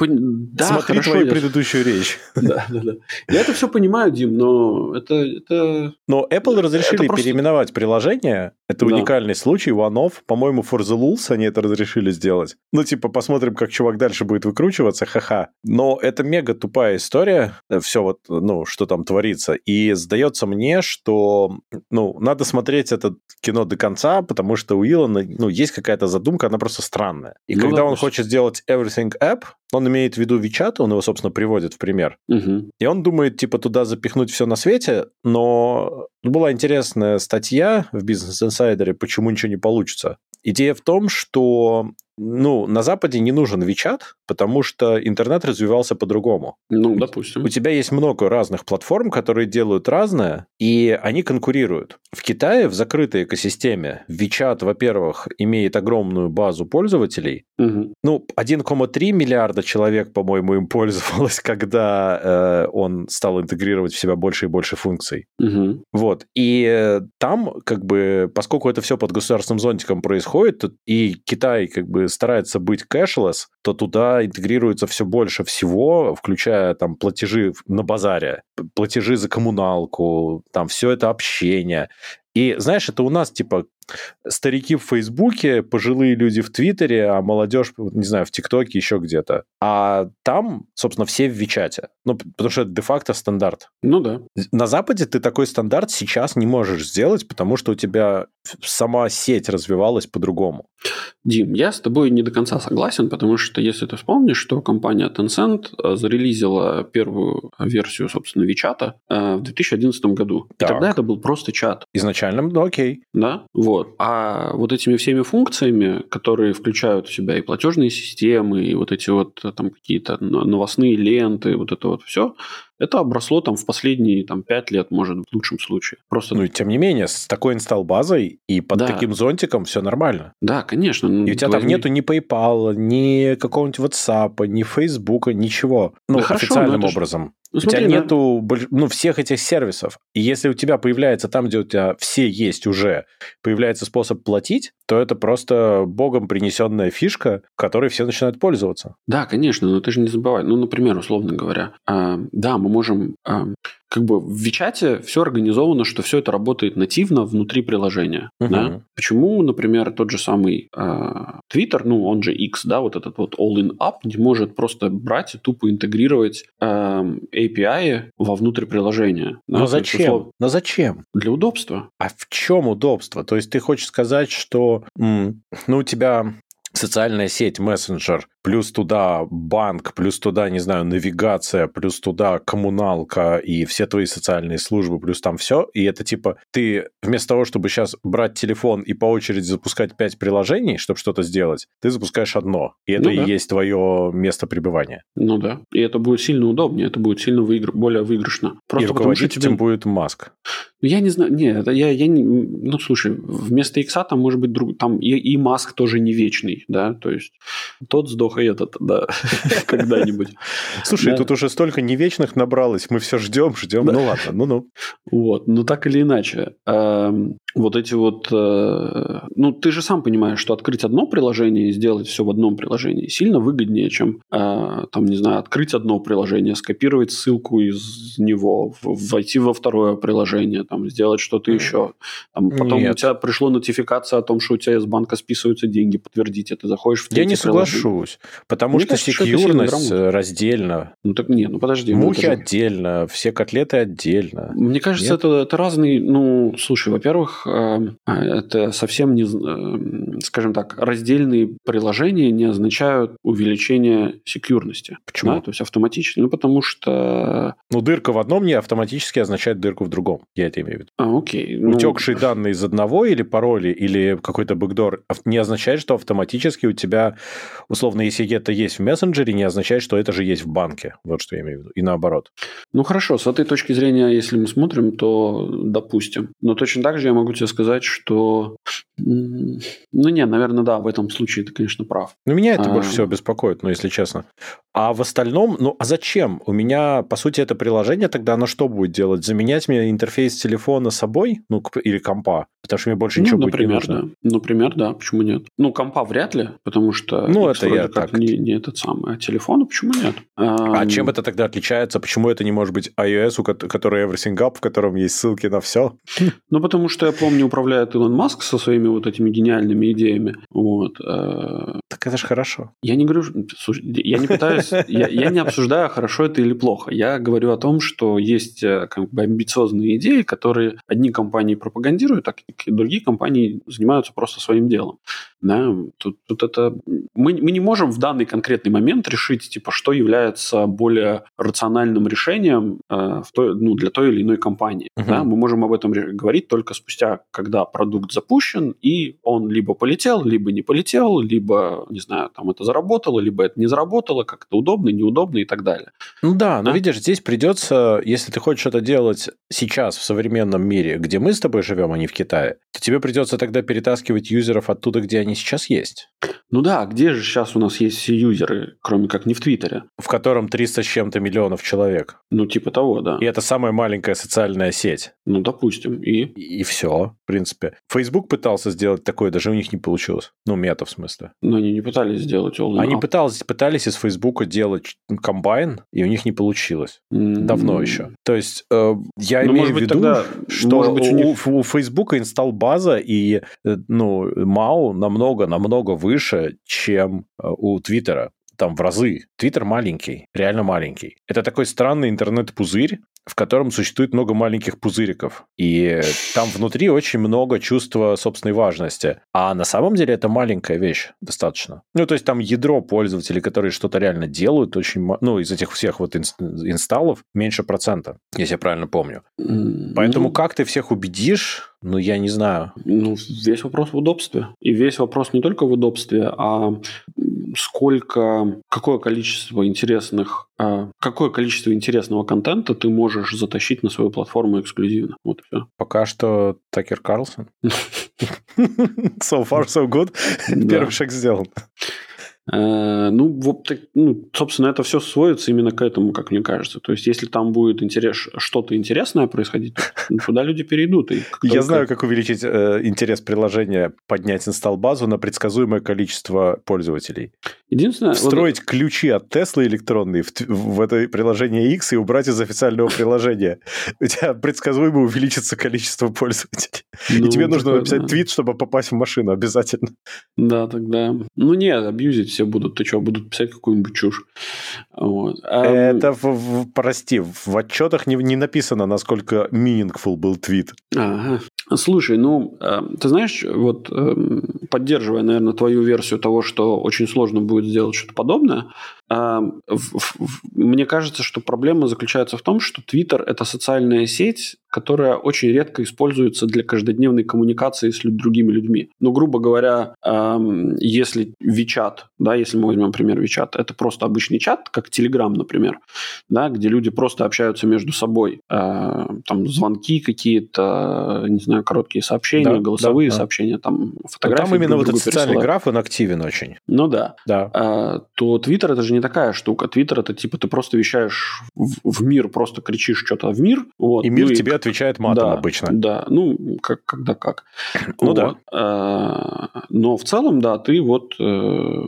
да, Смотри хорошо, твою я... предыдущую речь. Да, да, да. Я это все понимаю, Дим, но это... это... Но Apple разрешили просто... переименовать приложение. Это да. уникальный случай, one-off. По-моему, for the rules они это разрешили сделать. Ну, типа, посмотрим, как чувак дальше будет выкручиваться, ха-ха. Но это мега тупая история. Все вот, ну, что там творится. И сдается мне, что, ну, надо смотреть это кино до конца, потому что у Илона, ну, есть какая-то задумка, она просто странная. И ну, когда он хочет сделать Everything App, он имеет в виду WeChat, он его, собственно, приводит в пример. Угу. И он думает, типа, туда запихнуть все на свете, но была интересная статья в Business Insider, почему ничего не получится. Идея в том, что ну, на Западе не нужен WeChat, потому что интернет развивался по-другому. Ну, допустим. У тебя есть много разных платформ, которые делают разное, и они конкурируют. В Китае в закрытой экосистеме WeChat, во-первых, имеет огромную базу пользователей. Угу. Ну, 1,3 миллиарда человек, по-моему, им пользовалось, когда э, он стал интегрировать в себя больше и больше функций. Угу. Вот. И там, как бы, поскольку это все под государственным зонтиком происходит, и Китай, как бы, старается быть кэшлесс, то туда интегрируется все больше всего, включая там платежи на базаре, платежи за коммуналку, там все это общение. И знаешь, это у нас типа старики в Фейсбуке, пожилые люди в Твиттере, а молодежь, не знаю, в ТикТоке, еще где-то. А там, собственно, все в Вичате. Ну, потому что это де-факто стандарт. Ну да. На Западе ты такой стандарт сейчас не можешь сделать, потому что у тебя сама сеть развивалась по-другому. Дим, я с тобой не до конца согласен, потому что если ты вспомнишь, что компания Tencent э, зарелизила первую версию, собственно, Вичата э, в 2011 году. Так. И тогда это был просто чат. Изначально, ну окей. Да, вот. А вот этими всеми функциями, которые включают в себя и платежные системы, и вот эти вот э, там какие-то новостные ленты, вот это вот все, это обросло там в последние там, 5 лет, может, в лучшем случае. Просто... Ну, и тем не менее, с такой инсталл-базой и под да. таким зонтиком все нормально. Да, конечно. Ну, и у тебя возьми... там нету ни PayPal, ни какого-нибудь WhatsApp, ни Facebook, ничего. Ну, да официальным хорошо, образом. Ну, смотри, у тебя нету ну, всех этих сервисов. И если у тебя появляется там, где у тебя все есть уже, появляется способ платить, то это просто богом принесенная фишка, которой все начинают пользоваться. Да, конечно, но ты же не забывай. Ну, например, условно говоря, э, да, мы можем э, как бы в Вичате все организовано, что все это работает нативно внутри приложения. Uh-huh. Да? Почему, например, тот же самый э, Twitter, ну он же X, да, вот этот вот All-in App не может просто брать и тупо интегрировать э, API вовнутрь приложения. Да? Но зачем? Есть, услов... Но зачем? Для удобства. А в чем удобство? То есть ты хочешь сказать, что м- ну у тебя социальная сеть, мессенджер, плюс туда банк, плюс туда, не знаю, навигация, плюс туда коммуналка и все твои социальные службы, плюс там все. И это типа ты вместо того, чтобы сейчас брать телефон и по очереди запускать пять приложений, чтобы что-то сделать, ты запускаешь одно. И это ну, и да. есть твое место пребывания. Ну да. И это будет сильно удобнее, это будет сильно выигр... более выигрышно. Просто и руководить тебе... этим будет Маск. Ну, я не знаю, нет, я, я не, ну, слушай, вместо Икса там может быть друг, там и, и Маск тоже не вечный, да, то есть тот сдох, и этот, да, когда-нибудь. Слушай, тут уже столько невечных набралось, мы все ждем, ждем, ну ладно, ну-ну. Вот, ну так или иначе, эм, вот эти вот, э, ну ты же сам понимаешь, что открыть одно приложение и сделать все в одном приложении сильно выгоднее, чем, э, там, не знаю, открыть одно приложение, скопировать ссылку из него, войти во второе приложение, там, сделать что-то еще. Там, потом Нет. у тебя пришла нотификация о том, что у тебя из банка списываются деньги, подтвердить это, заходишь в Я не соглашусь, потому Мне что кажется, секьюрность что раздельно. Ну так нет, ну подожди. Ну, Мухи ну, же... отдельно, все котлеты отдельно. Мне кажется, это, это разные, ну, слушай, во-первых, э, это совсем не, э, скажем так, раздельные приложения не означают увеличение секьюрности. Почему? Да? То есть автоматически. Ну, потому что... Ну, дырка в одном не автоматически означает дырку в другом. Я это имею в виду. А, окей. Ну... Утекшие данные из одного или пароли, или какой-то бэкдор не означает, что автоматически у тебя, условно, если это есть в мессенджере, не означает, что это же есть в банке. Вот что я имею в виду. И наоборот. Ну, хорошо. С этой точки зрения, если мы смотрим, то допустим. Но точно так же я могу тебе сказать, что... Ну, не, наверное, да, в этом случае ты, конечно, прав. Ну, меня это а... больше всего беспокоит, ну, если честно. А в остальном, ну, а зачем? У меня, по сути, это приложение тогда, оно что будет делать? Заменять мне интерфейс телефона собой? Ну, или компа? Потому что мне больше ничего ну, например, будет не нужно. Да. Например, да, почему нет? Ну, компа вряд ли, потому что ну, это я как так. Не, не этот самый, а телефона почему нет? А, а чем это тогда отличается? Почему это не может быть iOS, который Everything Up, в котором есть ссылки на все? Ну, потому что я помню, управляет Илон Маск со своими вот этими гениальными идеями. Вот. Э, так это же хорошо. Я не говорю, слушай, я не пытаюсь, я, я не обсуждаю, хорошо это или плохо. Я говорю о том, что есть э, как бы амбициозные идеи, которые одни компании пропагандируют, а другие компании занимаются просто своим делом. Да, тут, тут это... Мы, мы не можем в данный конкретный момент решить, типа, что является более рациональным решением э, в той, ну, для той или иной компании. Uh-huh. Да? Мы можем об этом говорить только спустя, когда продукт запущен, и он либо полетел, либо не полетел, либо, не знаю, там это заработало, либо это не заработало, как-то удобно, неудобно и так далее. Ну да, но видишь, здесь придется, если ты хочешь это делать сейчас в современном мире, где мы с тобой живем, а не в Китае, то тебе придется тогда перетаскивать юзеров оттуда, где они сейчас есть. Ну да, где же сейчас у нас есть все юзеры, кроме как не в Твиттере? В котором 300 с чем-то миллионов человек. Ну, типа того, да. И это самая маленькая социальная сеть. Ну, допустим, и? И, и все, в принципе. Facebook пытался сделать такое, даже у них не получилось. Ну, мета в смысле. Но они не пытались сделать all Они пытались, пытались из Facebook делать комбайн, и у них не получилось. Давно mm-hmm. еще. То есть, э, я ну, имею в виду, тогда, что может быть, у, них... у, у Facebook инсталл база и э, ну, MAU намного-намного выше, чем э, у Твиттера там в разы. Твиттер маленький, реально маленький. Это такой странный интернет-пузырь, в котором существует много маленьких пузыриков. И там внутри очень много чувства собственной важности. А на самом деле это маленькая вещь достаточно. Ну, то есть там ядро пользователей, которые что-то реально делают, очень... Ну, из этих всех вот инсталлов меньше процента, если я правильно помню. Поэтому ну... как ты всех убедишь, ну, я не знаю. Ну, весь вопрос в удобстве. И весь вопрос не только в удобстве, а сколько, какое количество интересных, а, какое количество интересного контента ты можешь затащить на свою платформу эксклюзивно. Вот все. Пока что Такер Карлсон. So far, so good. Первый шаг сделан. Э, ну, вот, ну, собственно, это все сводится именно к этому, как мне кажется. То есть, если там будет интерес, что-то интересное происходить, то туда люди перейдут. И Я знаю, как увеличить э, интерес приложения, поднять инсталл-базу на предсказуемое количество пользователей. Единственное... Встроить вот... ключи от Tesla электронные в, в это приложение X и убрать из официального приложения. У тебя предсказуемо увеличится количество пользователей. Ну, и тебе нужно написать твит, чтобы попасть в машину обязательно. Да, тогда... Ну, нет, абьюзить все будут, ты что, будут писать какую-нибудь чушь. Вот. А... Это, в, в, прости, в отчетах не, не написано, насколько meaningful был твит. Ага. Слушай, ну, э, ты знаешь, вот э, поддерживая, наверное, твою версию того, что очень сложно будет сделать что-то подобное, мне кажется, что проблема заключается в том, что Twitter – это социальная сеть, которая очень редко используется для каждодневной коммуникации с другими людьми. Ну, грубо говоря, если WeChat, да, если мы возьмем пример WeChat, это просто обычный чат, как Telegram, например, да, где люди просто общаются между собой, там звонки какие-то, не знаю, короткие сообщения, да, голосовые да, да. сообщения, там фотографии. Но там именно вот этот социальный граф, он активен очень. Ну да. да. А, то Твиттер это же не такая штука. Твиттер это типа ты просто вещаешь в, в мир, просто кричишь что-то в мир. Вот, и мир ну, тебе и... отвечает матом да, обычно. Да, ну, как, когда как. Ну вот. да. Но в целом, да, ты вот э,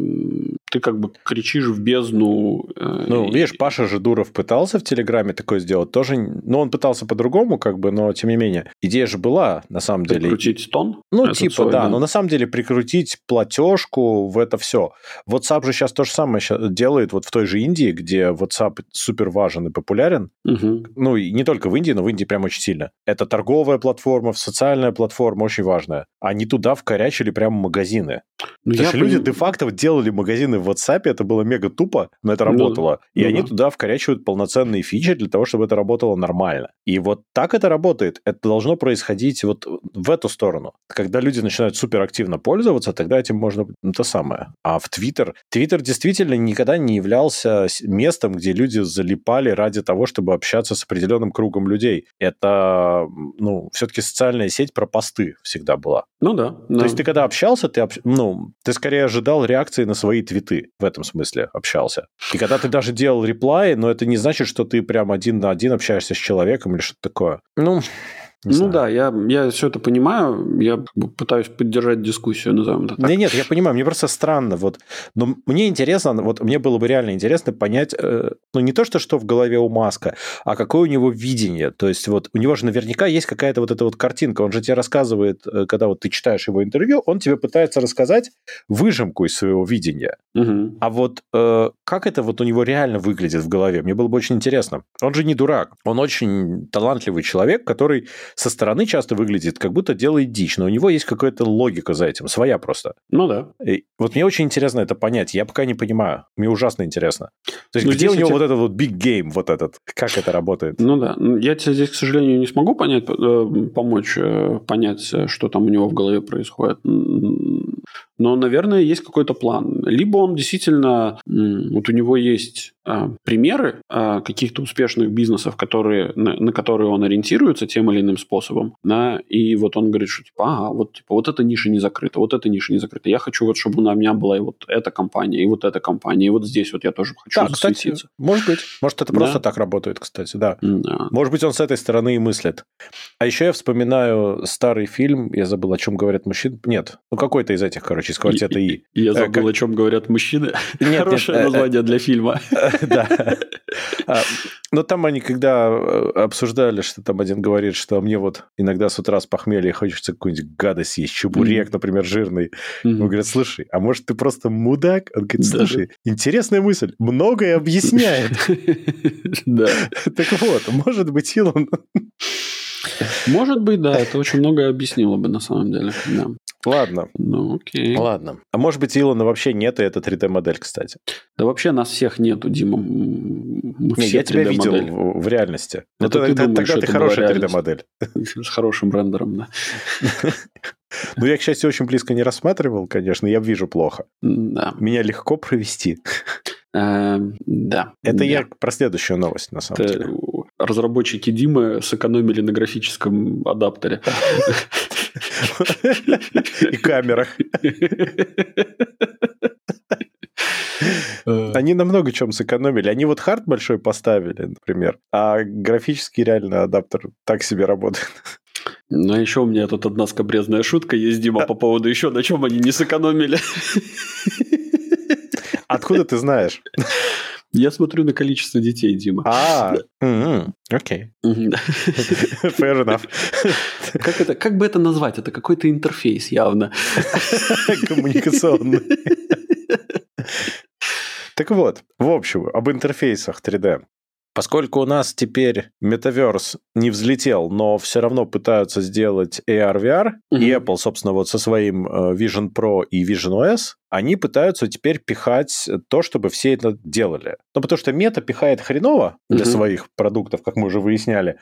ты как бы кричишь в бездну. Э, ну, и... видишь, Паша Жидуров пытался в Телеграме такое сделать, тоже, ну, он пытался по-другому, как бы, но тем не менее, идея же была, на самом деле. Прикрутить стон? Ну, типа, свой, да, да, но на самом деле прикрутить платежку в это все. WhatsApp же сейчас то же самое делает вот в той же Индии, где WhatsApp супер важен и популярен. Угу. Ну, и не только в Индии, но в Индии прям очень сильно. Это торговая платформа, социальная платформа, очень важная. Они туда вкорячили прям магазины. Ну, То есть люди де-факто делали магазины в WhatsApp, это было мега тупо, но это ну работало. Ну, и ну, они да. туда вкорячивают полноценные фичи для того, чтобы это работало нормально. И вот так это работает. Это должно происходить вот в эту сторону. Когда люди начинают суперактивно пользоваться, тогда этим можно ну, то самое. А в Твиттер... Твиттер действительно никогда не являлся местом, где люди залипали ради того, чтобы общаться с определенным кругом людей. Это, ну, все-таки социальная сеть про посты всегда была. Ну да. да. То есть ты когда общался, ты, общ... ну, ты скорее ожидал реакции на свои твиты в этом смысле общался. И когда ты даже делал реплай, но это не значит, что ты прям один на один общаешься с человеком или что-то такое. Ну, не ну знаю. да, я, я все это понимаю, я пытаюсь поддержать дискуссию, назовем это так. Нет, нет, я понимаю, мне просто странно, вот, но мне интересно, вот мне было бы реально интересно понять, э, ну не то, что что в голове у Маска, а какое у него видение, то есть вот у него же наверняка есть какая-то вот эта вот картинка, он же тебе рассказывает, э, когда вот ты читаешь его интервью, он тебе пытается рассказать выжимку из своего видения, угу. а вот э, как это вот у него реально выглядит в голове, мне было бы очень интересно. Он же не дурак, он очень талантливый человек, который со стороны часто выглядит, как будто делает дичь, но у него есть какая-то логика за этим, своя просто. Ну да. И вот мне очень интересно это понять. Я пока не понимаю. Мне ужасно интересно. То есть ну, где у него тебя... вот этот вот big game, вот этот, как это работает? Ну да. Я тебе здесь, к сожалению, не смогу понять, э, помочь э, понять, э, что там у него в голове происходит. Но, наверное, есть какой-то план. Либо он действительно, вот у него есть а, примеры а, каких-то успешных бизнесов, которые, на, на которые он ориентируется тем или иным способом, да, и вот он говорит, что типа, ага, вот, типа, вот эта ниша не закрыта, вот эта ниша не закрыта. Я хочу вот, чтобы у меня была и вот эта компания, и вот эта компания, и вот здесь вот я тоже хочу да, засветиться. Кстати, может быть. Может, это просто да? так работает, кстати, да. да. Может быть, он с этой стороны и мыслит. А еще я вспоминаю старый фильм, я забыл, о чем говорят мужчины. Нет, ну какой-то из этих, короче, из квартета И. Я э, забыл, как... о чем говорят мужчины. Нет, Хорошее нет, название для фильма. Да. А, но там они, когда э, обсуждали, что там один говорит, что мне вот иногда с утра с похмелья хочется какую-нибудь гадость есть, чебурек, например, жирный. Он говорит, слушай, а может ты просто мудак? Он говорит, слушай, интересная мысль, многое объясняет. Да. Так вот, может быть, Илон... Может быть, да, это очень многое объяснило бы на самом деле. Да. Ладно. Ну, окей. Ладно. А может быть, Илона вообще нет, и это 3D-модель, кстати. Да вообще нас всех нету, Дима. Мы Не, я тебя видел в, в реальности. Ну, ты, ты думаешь, тогда ты хорошая 3D-модель. С хорошим рендером, да. Ну, я, к счастью, очень близко не рассматривал, конечно, я вижу плохо. Да. Меня легко провести. Эм, да. Это я про следующую новость, на самом деле. Разработчики Димы сэкономили на графическом адаптере. И камерах. Они на много чем сэкономили. Они вот хард большой поставили, например, а графический реально адаптер так себе работает. Ну, а еще у меня тут одна скобрезная шутка есть, Дима, по поводу еще на чем они не сэкономили. Откуда ты знаешь? Я смотрю на количество детей, Дима. А, окей. Fair enough. Как, это, как бы это назвать? Это какой-то интерфейс явно. Коммуникационный. Так вот, в общем, об интерфейсах 3D. Поскольку у нас теперь метаверс не взлетел, но все равно пытаются сделать AR-VR, mm-hmm. и Apple, собственно, вот со своим э, Vision Pro и Vision OS, они пытаются теперь пихать то, чтобы все это делали. Ну, потому что мета пихает хреново для mm-hmm. своих продуктов, как мы уже выясняли,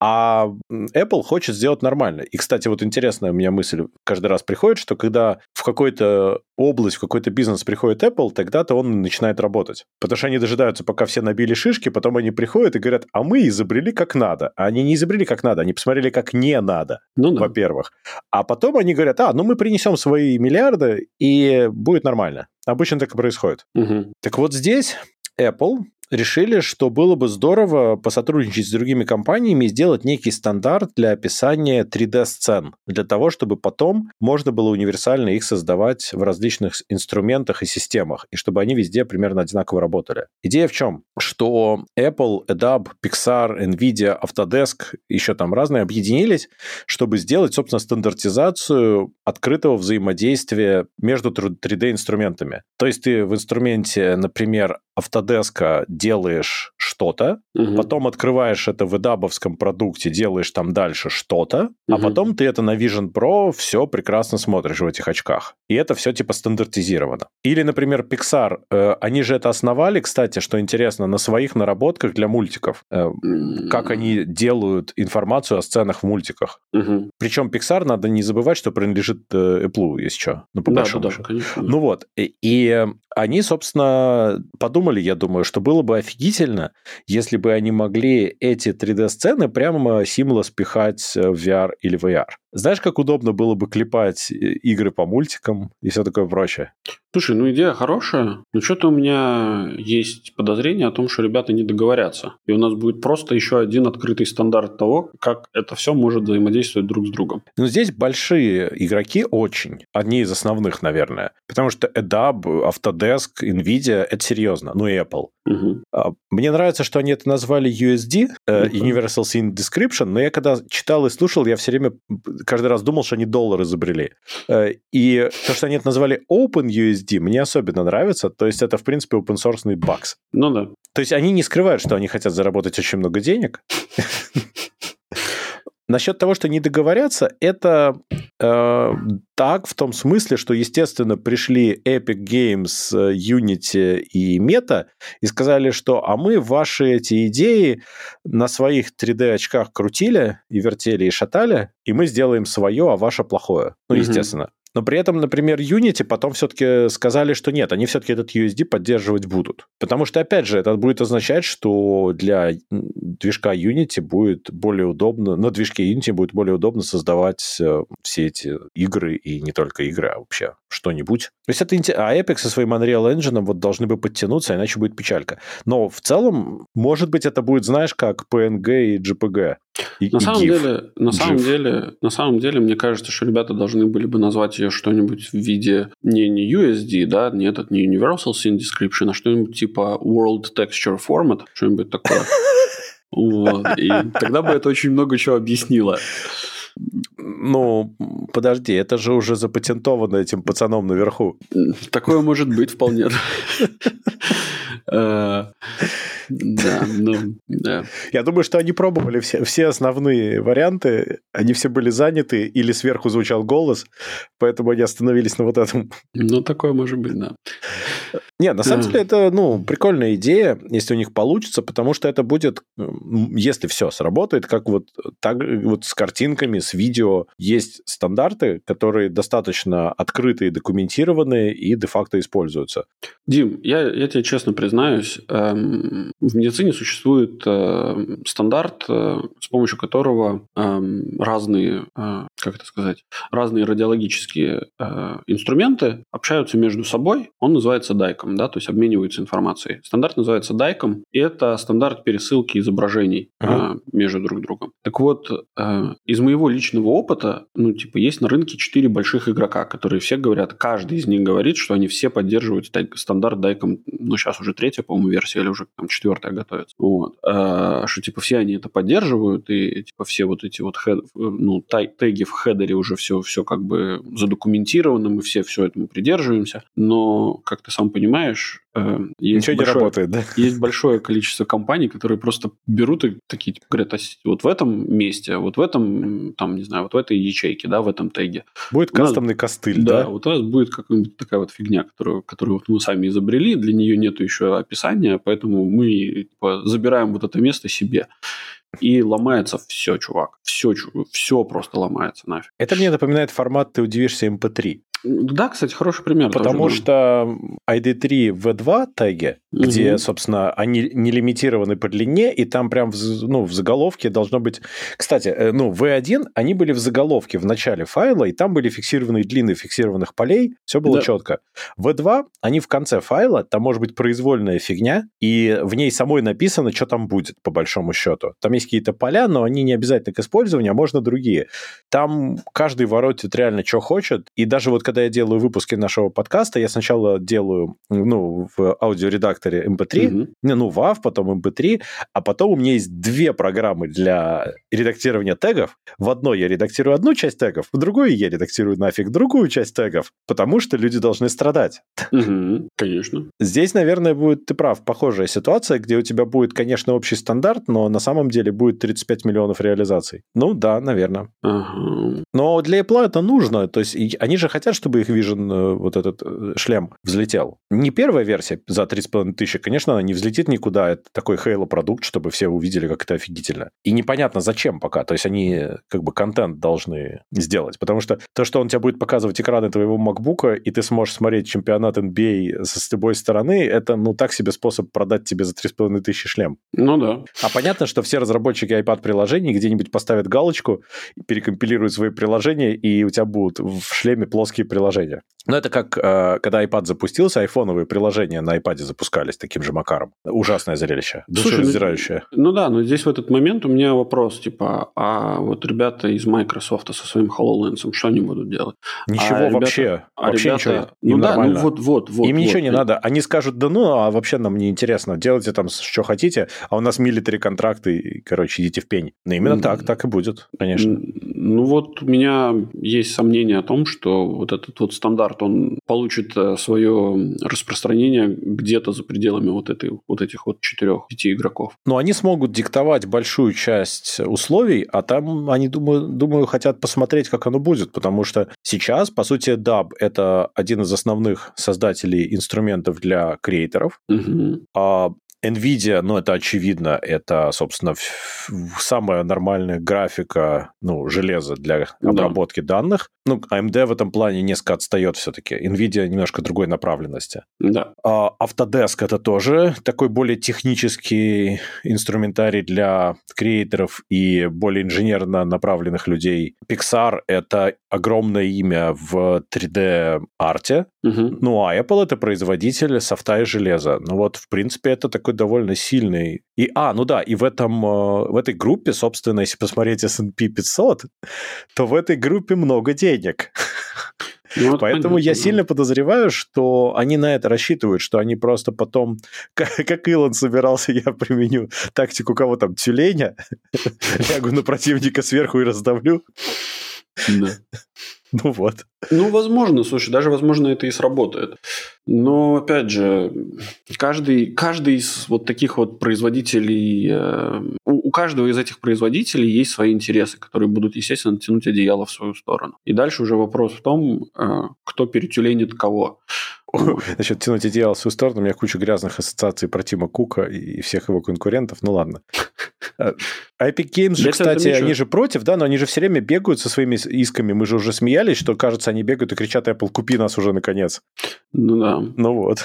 а Apple хочет сделать нормально. И, кстати, вот интересная у меня мысль каждый раз приходит, что когда в какой-то область, в какой-то бизнес приходит Apple, тогда-то он начинает работать. Потому что они дожидаются, пока все набили шишки, потом они приходят и говорят, а мы изобрели как надо. А они не изобрели как надо, они посмотрели, как не надо, ну, да. во-первых. А потом они говорят, а, ну мы принесем свои миллиарды, и будет нормально. Обычно так и происходит. Угу. Так вот здесь Apple решили, что было бы здорово посотрудничать с другими компаниями и сделать некий стандарт для описания 3D-сцен, для того, чтобы потом можно было универсально их создавать в различных инструментах и системах, и чтобы они везде примерно одинаково работали. Идея в чем? Что Apple, Adobe, Pixar, NVIDIA, Autodesk, еще там разные объединились, чтобы сделать, собственно, стандартизацию открытого взаимодействия между 3D-инструментами. То есть ты в инструменте, например, Autodesk делаешь что-то, угу. потом открываешь это в эдабовском продукте, делаешь там дальше что-то, угу. а потом ты это на Vision Pro все прекрасно смотришь в этих очках. И это все типа стандартизировано. Или, например, Pixar, э, они же это основали, кстати, что интересно, на своих наработках для мультиков. Э, как они делают информацию о сценах в мультиках. Угу. Причем Pixar, надо не забывать, что принадлежит э, Apple, если что. Ну, по да, да, да, конечно. Ну вот. И, и они, собственно, подумали, я думаю, что было бы офигительно, если бы они могли эти 3D-сцены прямо seamless пихать в VR или VR. Знаешь, как удобно было бы клепать игры по мультикам и все такое прочее? Слушай, ну идея хорошая, но что-то у меня есть подозрение о том, что ребята не договорятся. И у нас будет просто еще один открытый стандарт того, как это все может взаимодействовать друг с другом. Ну, здесь большие игроки очень. Одни из основных, наверное. Потому что Adobe, Autodesk, Nvidia – это серьезно. Ну и Apple. Угу. Мне нравится, что они это назвали USD, угу. Universal Scene Description, но я когда читал и слушал, я все время каждый раз думал, что они доллар изобрели. Э, и то, что они это назвали OpenUSD, мне особенно нравится. То есть это, в принципе, open source бакс. Ну да. То есть они не скрывают, что они хотят заработать очень много денег. Насчет того, что не договорятся, это э, так в том смысле, что, естественно, пришли Epic Games, э, Unity и Meta и сказали, что а мы ваши эти идеи на своих 3D-очках крутили и вертели и шатали, и мы сделаем свое, а ваше плохое. Ну, mm-hmm. естественно. Но при этом, например, Unity потом все-таки сказали, что нет, они все-таки этот USD поддерживать будут. Потому что, опять же, это будет означать, что для движка Unity будет более удобно, на движке Unity будет более удобно создавать э, все эти игры, и не только игры, а вообще что-нибудь. То есть это а Epic со своим Unreal Engine вот должны бы подтянуться, иначе будет печалька. Но в целом, может быть, это будет, знаешь, как PNG и JPG. И, на и самом GIF. деле, на GIF. самом деле, на самом деле, мне кажется, что ребята должны были бы назвать ее что-нибудь в виде не не USD, да, не этот не Universal Scene Description, а что-нибудь типа World Texture Format, что-нибудь такое. Вот. И тогда бы это очень много чего объяснило. Ну, подожди, это же уже запатентовано этим пацаном наверху. Такое может быть вполне. Да, ну, да. Я думаю, что они пробовали все, все основные варианты, они все были заняты, или сверху звучал голос, поэтому они остановились на вот этом. Ну, такое может быть, да. Не, на самом деле это, ну, прикольная идея, если у них получится, потому что это будет, если все сработает, как вот так вот с картинками, с видео, есть стандарты, которые достаточно открытые, документированные и де-факто используются. Дим, я, я тебе честно признаюсь, эм, в медицине существует э, стандарт, э, с помощью которого э, разные, э, как это сказать, разные радиологические э, инструменты общаются между собой. Он называется дайком, да, то есть обмениваются информацией. Стандарт называется DICOM, и это стандарт пересылки изображений uh-huh. э, между друг другом. Так вот, э, из моего личного опыта, ну, типа, есть на рынке четыре больших игрока, которые все говорят, каждый из них говорит, что они все поддерживают стандарт дайком, ну, сейчас уже третья, по-моему, версия, или уже там четвертая готовится. Вот. А, что, типа, все они это поддерживают, и, типа, все вот эти вот хед, ну, теги в хедере уже все, все как бы задокументировано, мы все все этому придерживаемся, но, как ты сам понимаешь, э, есть Ничего большое, не работает, да? Есть большое количество компаний, которые просто берут и такие, типа, говорят, а вот в этом месте, вот в этом, там, не знаю, вот в этой ячейке, да, в этом теге. Будет кастомный нас, костыль, да? Да, вот у нас будет какая-нибудь такая вот фигня, которую, которую вот мы сами изобрели, для нее нету еще описания, поэтому мы типа, забираем вот это место себе. И ломается все, чувак. Все, все просто ломается нафиг. Это мне напоминает формат «Ты удивишься MP3». Да, кстати, хороший пример. Потому тоже, что ID3 V2 теги, угу. где, собственно, они не лимитированы по длине, и там прям в, ну, в заголовке должно быть... Кстати, э, ну, V1, они были в заголовке в начале файла, и там были фиксированные длины фиксированных полей, все было да. четко. V2, они в конце файла, там может быть произвольная фигня, и в ней самой написано, что там будет, по большому счету. Там есть какие-то поля, но они не обязательно к использованию, а можно другие. Там каждый воротит реально, что хочет, и даже вот когда я делаю выпуски нашего подкаста, я сначала делаю, ну, в аудиоредакторе MP3, угу. ну, WAV, потом MP3, а потом у меня есть две программы для редактирования тегов. В одной я редактирую одну часть тегов, в другой я редактирую нафиг другую часть тегов, потому что люди должны страдать. Угу, конечно. Здесь, наверное, будет, ты прав, похожая ситуация, где у тебя будет, конечно, общий стандарт, но на самом деле будет 35 миллионов реализаций. Ну да, наверное. Ага. Но для Apple это нужно, то есть они же хотят, чтобы их Vision, э, вот этот э, шлем, взлетел. Не первая версия за 3,5 тысячи, конечно, она не взлетит никуда. Это такой Halo продукт, чтобы все увидели, как это офигительно. И непонятно, зачем пока. То есть они э, как бы контент должны сделать. Потому что то, что он тебе будет показывать экраны твоего MacBook, и ты сможешь смотреть чемпионат NBA с любой стороны, это, ну, так себе способ продать тебе за 3,5 тысячи шлем. Ну да. А понятно, что все разработчики iPad-приложений где-нибудь поставят галочку, перекомпилируют свои приложения, и у тебя будут в шлеме плоские приложения. Но это как, э, когда iPad запустился, айфоновые приложения на iPad запускались таким же макаром. Ужасное зрелище, душераздирающее. Ну, ну да, но здесь в этот момент у меня вопрос, типа, а вот ребята из Microsoft со своим HoloLens, что они будут делать? Ничего а вообще, ребята, а вообще ребята, ничего, ну им да, нормально. ну вот, вот, вот. Им вот, ничего не надо, они скажут, да ну, а вообще нам не интересно, делайте там, что хотите, а у нас милитари контракты, короче, идите в пень. Но именно mm. так, так и будет, конечно. Ну вот у меня есть сомнение о том, что вот этот вот стандарт он получит э, свое распространение где-то за пределами вот, этой, вот этих вот четырех-пяти игроков. Но они смогут диктовать большую часть условий, а там они, думаю, думаю, хотят посмотреть, как оно будет, потому что сейчас, по сути, DAB — это один из основных создателей инструментов для креаторов, угу. а NVIDIA, ну, это очевидно, это, собственно, самая нормальная графика, ну, железо для обработки да. данных. ну, AMD в этом плане несколько отстает все-таки. NVIDIA немножко другой направленности. Да. А Autodesk это тоже такой более технический инструментарий для креаторов и более инженерно направленных людей. Pixar — это огромное имя в 3D-арте. Угу. Ну, а Apple — это производитель софта и железа. Ну вот, в принципе, это такой довольно сильный... И, а, ну да, и в, этом, э, в этой группе, собственно, если посмотреть S&P 500, то в этой группе много денег. Ну, вот Поэтому понятно, я да. сильно подозреваю, что они на это рассчитывают, что они просто потом, как, как Илон собирался, я применю тактику кого там, тюленя, лягу на противника сверху и раздавлю. Да. Ну вот. Ну, возможно, слушай, даже, возможно, это и сработает. Но, опять же, каждый, каждый из вот таких вот производителей, э, у, у каждого из этих производителей есть свои интересы, которые будут, естественно, тянуть одеяло в свою сторону. И дальше уже вопрос в том, э, кто перетюленит кого. Значит, тянуть одеяло в свою сторону, у меня куча грязных ассоциаций про Тима Кука и всех его конкурентов. Ну ладно. Э, Epic Games же, кстати, они же против, да, но они же все время бегают со своими исками. Мы же уже смеялись, что, кажется, они бегают и кричат, Apple, купи нас уже наконец. Ну да. Ну вот.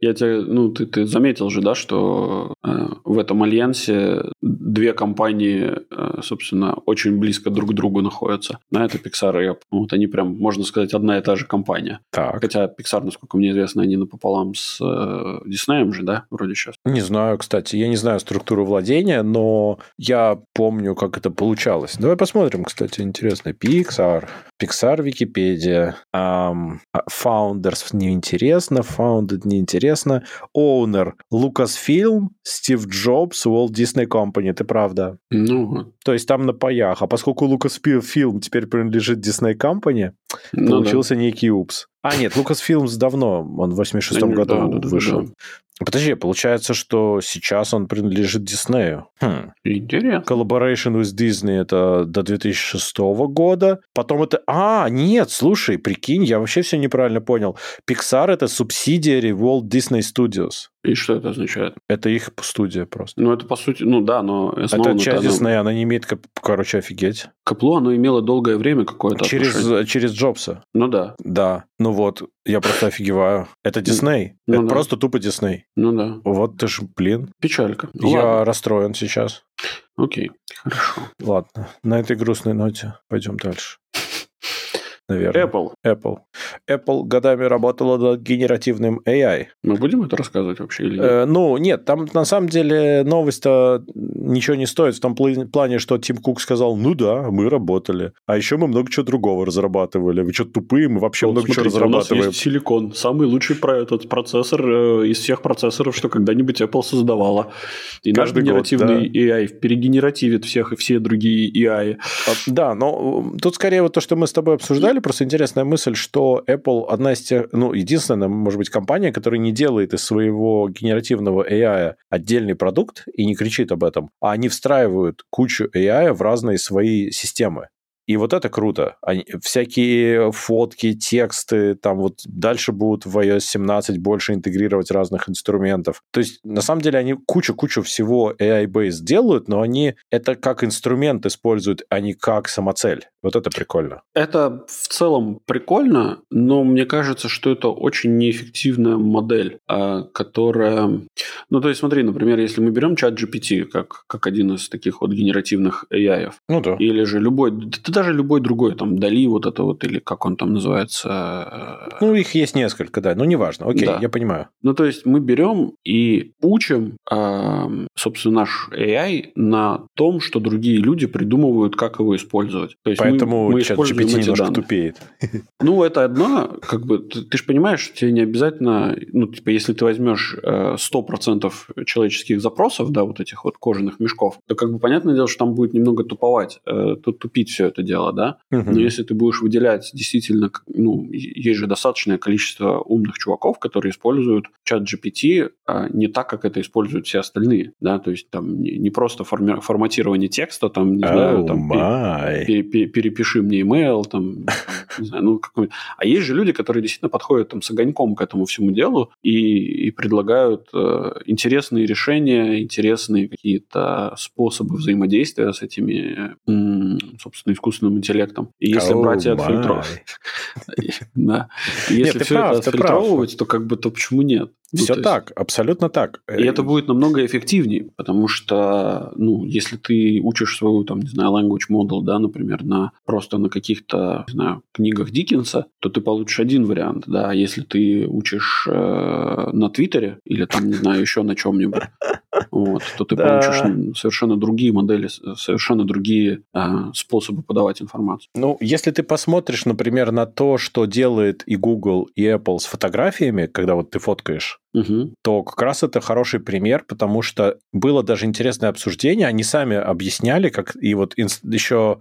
Я тебе, ну, ты, ты заметил же, да, что э, в этом альянсе две компании, э, собственно, очень близко друг к другу находятся. На это Pixar и Apple. Вот они прям, можно сказать, одна и та же компания. Так. Хотя Pixar, насколько мне известно, они напополам с э, Disney же, да, вроде сейчас. Не знаю, кстати. Я не знаю структуру владения, но я помню, как это получалось. Давай посмотрим, кстати, интересно. Pixar. Pixar Википедия. Um, founders неинтересно. Founded неинтересно. Owner Lucasfilm, Стив Джобс, Walt Disney Company. Это правда. Ну, То есть там на паях. А поскольку Lucasfilm теперь принадлежит Disney Company, ну, получился да. некий упс. А, нет, Lucasfilms давно, он в 86-м году да, вышел. Да, да. Подожди, получается, что сейчас он принадлежит Диснею. Хм. Интересно. Collaboration with Disney это до 2006 года. Потом это... А, нет, слушай, прикинь, я вообще все неправильно понял. Pixar это субсидиари Walt Disney Studios. И что это означает? Это их студия просто. Ну, это по сути, ну да, но... Это часть Диснея, она не имеет, короче, офигеть. Капло, оно имело долгое время какое-то Через, отношение. через Джобса. Ну да. Да. Ну вот, я просто офигеваю. Это Дисней. Ну, это да. просто тупо Дисней. Ну да. Вот ты ж, блин. Печалька. Ну, я ладно. расстроен сейчас. Окей, хорошо. Ладно, на этой грустной ноте пойдем дальше наверное. Apple. Apple. Apple годами работала над генеративным AI. Мы будем это рассказывать вообще или нет? Э, ну, нет, там на самом деле новость-то ничего не стоит в том плане, что Тим Кук сказал, ну да, мы работали. А еще мы много чего другого разрабатывали. Вы что, тупые? Мы вообще вот, много смотрите, чего разрабатываем. У нас есть силикон. Самый лучший про этот процессор э, из всех процессоров, что когда-нибудь Apple создавала. И Каждый наш генеративный год, да. AI перегенеративит всех и все другие AI. А, да, но тут скорее вот то, что мы с тобой обсуждали, просто интересная мысль, что Apple одна из тех, ну, единственная, может быть, компания, которая не делает из своего генеративного AI отдельный продукт и не кричит об этом, а они встраивают кучу AI в разные свои системы. И вот это круто. Они, всякие фотки, тексты, там вот дальше будут в iOS 17 больше интегрировать разных инструментов. То есть, на самом деле, они кучу-кучу всего AI-based делают, но они это как инструмент используют, а не как самоцель. Вот это прикольно. Это в целом прикольно, но мне кажется, что это очень неэффективная модель, а, которая... Ну, то есть, смотри, например, если мы берем чат GPT как, как один из таких вот генеративных AI, ну да. или же любой, да даже любой другой, там, Дали вот это вот, или как он там называется... Э, ну, их есть несколько, да, но неважно, окей, да. я понимаю. Ну, то есть, мы берем и учим, собственно, наш AI на том, что другие люди придумывают, как его использовать. То есть, Поэтому мы, мы чат GPT немножко данные. тупеет. Ну, это одно, как бы, ты, ты же понимаешь, тебе не обязательно, ну, типа, если ты возьмешь 100% э, человеческих запросов, да, вот этих вот кожаных мешков, то, как бы, понятное дело, что там будет немного туповать, э, тут тупить все это дело, да. Но если ты будешь выделять действительно, ну, есть же достаточное количество умных чуваков, которые используют чат GPT а не так, как это используют все остальные, да, то есть там не, просто форми- форматирование текста, там, не oh знаю, там, пере, пере, перепиши мне email, там, не знаю, ну, какой А есть же люди, которые действительно подходят там с огоньком к этому всему делу и, и предлагают э, интересные решения, интересные какие-то способы взаимодействия с этими, э, собственно, искусственными искусственным интеллектом. И если oh брать и отфильтровать... Если все это отфильтровывать, то как бы, то почему нет? Ну, Все так, есть... абсолютно так. И это будет намного эффективнее, потому что, ну, если ты учишь свою, там, не знаю, language model, да, например, на просто на каких-то, не знаю, книгах Диккенса, то ты получишь один вариант, да, если ты учишь э, на Твиттере или там, не знаю, еще на чем-нибудь, вот, то ты да. получишь совершенно другие модели, совершенно другие э, способы подавать информацию. Ну, если ты посмотришь, например, на то, что делает и Google, и Apple с фотографиями, когда вот ты фоткаешь, угу. то как раз это хороший пример, потому что было даже интересное обсуждение, они сами объясняли, как и вот инс, еще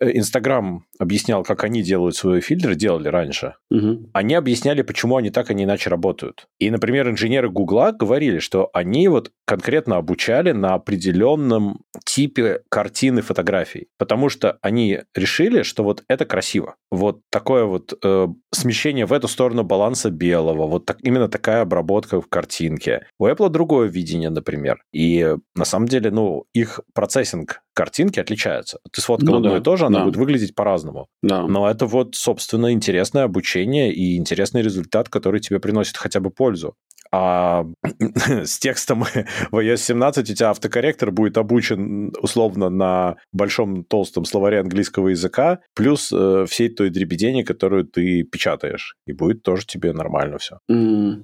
э, Инстаграм объяснял, как они делают свои фильтры, делали раньше. Угу. Они объясняли, почему они так, а не иначе работают. И, например, инженеры Гугла говорили, что они вот конкретно обучали на определенном типе картины фотографий, потому что они решили, что вот это красиво. Вот такое вот э, смещение в эту сторону баланса белого, вот так, именно такая обработка в картинке. У Apple другое видение, например. И на самом деле, ну, их процессинг картинки отличается. Ты сфоткал ну, одно да, и то же, она да. будет выглядеть по-разному. Да. Но это вот, собственно, интересное обучение и интересный результат, который тебе приносит хотя бы пользу а с текстом в iOS 17 у тебя автокорректор будет обучен условно на большом толстом словаре английского языка, плюс э, всей той дребедени, которую ты печатаешь. И будет тоже тебе нормально все. Mm.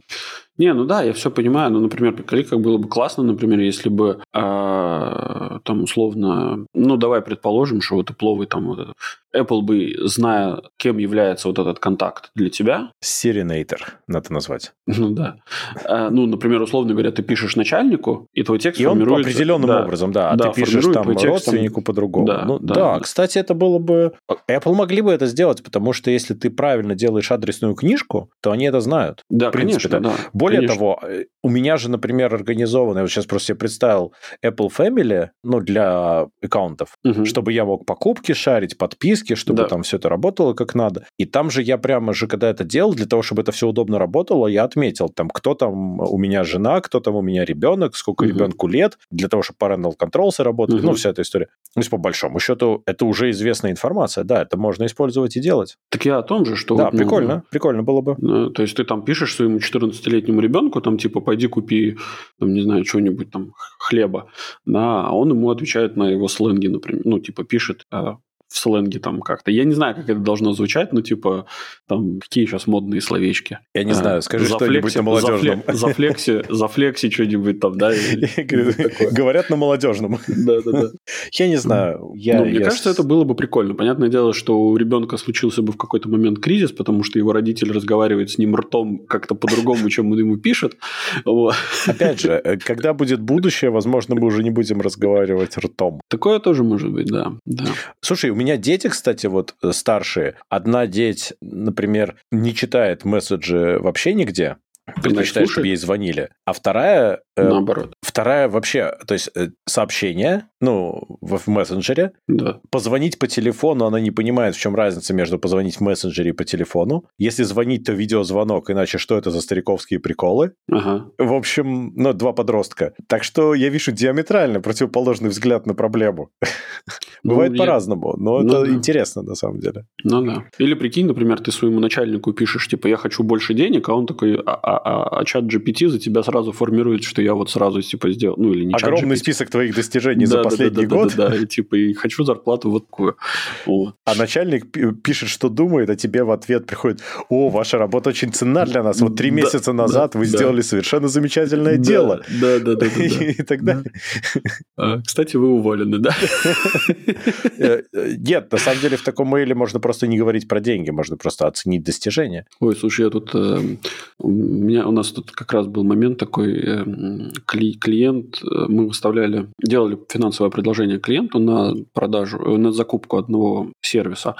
Не, ну да, я все понимаю. Ну, например, приколи, как было бы классно, например, если бы э, там условно, ну давай предположим, что вот Apple там вот этот, Apple бы, зная, кем является вот этот контакт для тебя. Serenator, надо назвать. Ну да. Э, ну, например, условно говоря, ты пишешь начальнику, и твой текст и формируется... он определенным да, образом, да. А да, ты пишешь там родственнику по-другому. Да, ну, да, да, да, кстати, это было бы... Apple могли бы это сделать, потому что если ты правильно делаешь адресную книжку, то они это знают. Да, принципе, конечно, да. Более Конечно. того, э, у меня же, например, организовано, я вот сейчас просто себе представил Apple Family, ну, для аккаунтов, угу. чтобы я мог покупки шарить, подписки, чтобы да. там все это работало как надо. И там же я прямо же, когда это делал, для того, чтобы это все удобно работало, я отметил там, кто там у меня жена, кто там у меня ребенок, сколько угу. ребенку лет, для того, чтобы parental controls работали, угу. ну, вся эта история. То есть, по большому счету, это уже известная информация, да, это можно использовать и делать. Так я о том же, что... Да, вот, прикольно, ну, прикольно было бы. Ну, то есть, ты там пишешь своему 14-летнему ребенку, там, типа, пойди купи, там, не знаю, что-нибудь там, хлеба, да, а он ему отвечает на его сленги, например, ну, типа, пишет, а, в сленге там как-то. Я не знаю, как это должно звучать, но типа там какие сейчас модные словечки. Я не знаю, скажи что-нибудь на молодежном. За флекси, за флекси что-нибудь там, да? Говорят на молодежном. Да, да, да. Я не знаю. Ну, мне кажется, это было бы прикольно. Понятное дело, что у ребенка случился бы в какой-то момент кризис, потому что его родитель разговаривает с ним ртом как-то по-другому, чем он ему пишет. Опять же, э, когда будет будущее, возможно, мы уже не будем разговаривать ртом. Такое тоже может быть, да. Слушай, меня дети, кстати, вот э, старшие, одна деть, например, не читает месседжи вообще нигде, предпочитает, чтобы ей звонили. А вторая... Э, Наоборот. Вторая вообще, то есть э, сообщение, ну, в, в мессенджере. Да. Позвонить по телефону, она не понимает, в чем разница между позвонить в мессенджере и по телефону. Если звонить, то видеозвонок, иначе что это за стариковские приколы? Ага. В общем, ну, два подростка. Так что я вижу диаметрально противоположный взгляд на проблему. Ну, Бывает по-разному, но ну это интересно на самом деле. Ну да. Или прикинь, например, ты своему начальнику пишешь, типа, я хочу больше денег, а он такой, а, а, а, чат GPT за тебя сразу формирует, что я вот сразу типа сделал, ну или не Огромный список твоих достижений да, за последний да, год. Да, да, да, и типа, и хочу зарплату вот такую. А начальник пишет, что думает, а тебе в ответ приходит, о, ваша работа очень ценна для нас, вот три месяца назад вы сделали совершенно замечательное дело. Да, да, да. И тогда... А, кстати, вы уволены, да? Э, э, нет, на самом деле в таком мейле можно просто не говорить про деньги, можно просто оценить достижения. Ой, слушай, я тут... Э, у меня, у нас тут как раз был момент такой, клиент, мы выставляли, делали финансовое предложение клиенту на продажу, на закупку одного сервиса.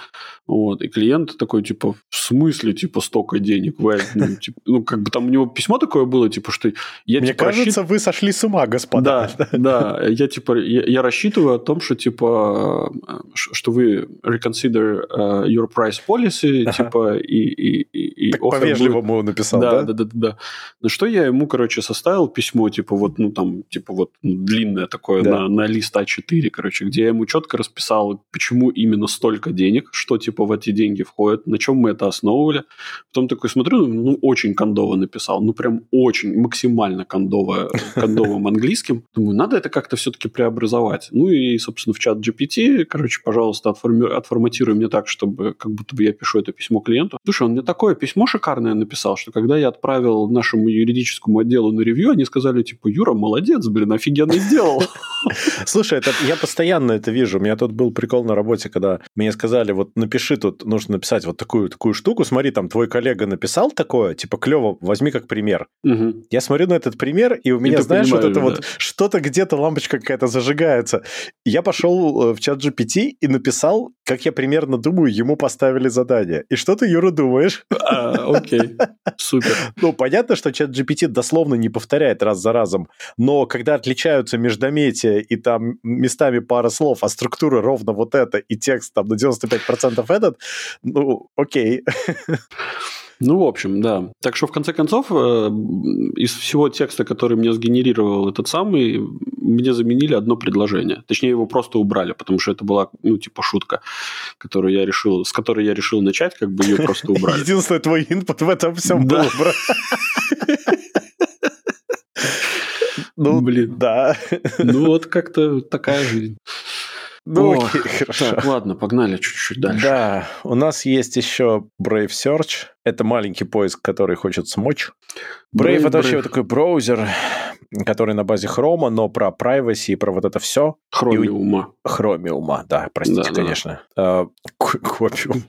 Вот, и клиент такой, типа, в смысле, типа, столько денег? Вы, ну, типа, ну, как бы там у него письмо такое было, типа, что я, Мне типа, кажется, рассчит... вы сошли с ума, господа. Да, да, я, типа, я, я рассчитываю о том, что, типа, типа, что вы reconsider your price policy, ага. типа, и... и, и так по-вежливому будет... написал, да? Да, да, да, да. На что я ему, короче, составил письмо, типа, вот, ну, там, типа, вот, длинное такое, да. на, на лист А4, короче, где я ему четко расписал, почему именно столько денег, что, типа, в эти деньги входит, на чем мы это основывали. Потом такой смотрю, ну, очень кондово написал, ну, прям очень, максимально кондово, кондовым английским. Думаю, надо это как-то все-таки преобразовать. Ну, и, собственно, в чат GPT, короче, пожалуйста, отформи... отформатируй мне так, чтобы как будто бы я пишу это письмо клиенту. Слушай, он мне такое письмо шикарное написал, что когда я отправил нашему юридическому отделу на ревью, они сказали, типа, Юра, молодец, блин, офигенно сделал. Слушай, это, я постоянно это вижу. У меня тут был прикол на работе, когда мне сказали, вот напиши тут, нужно написать вот такую такую штуку, смотри, там твой коллега написал такое, типа, клево, возьми как пример. Угу. Я смотрю на этот пример, и у меня, и знаешь, вот это да. вот что-то где-то лампочка какая-то зажигается. Я пошел э, в чат GPT и написал, как я примерно думаю, ему поставили задание. И что ты, Юра, думаешь? А, окей, супер. Ну, понятно, что чат GPT дословно не повторяет раз за разом, но когда отличаются междометия и там местами пара слов, а структура ровно вот это, и текст там на 95% этот, ну, окей. Ну, в общем, да. Так что, в конце концов, э, из всего текста, который мне сгенерировал этот самый, мне заменили одно предложение. Точнее, его просто убрали, потому что это была, ну, типа, шутка, которую я решил, с которой я решил начать, как бы ее просто убрали. Единственный твой инпут в этом всем был убран. Ну, блин. Да. Ну, вот как-то такая жизнь. Ну, О, окей, хорошо. Так, ладно, погнали чуть-чуть дальше. Да, у нас есть еще Brave Search. Это маленький поиск, который хочет смочь. Brave, Brave это вообще Brave. такой браузер, который на базе Chrome, но про privacy и про вот это все. Хромиума. Хромиума, да, простите, да, конечно. Да. Копиум.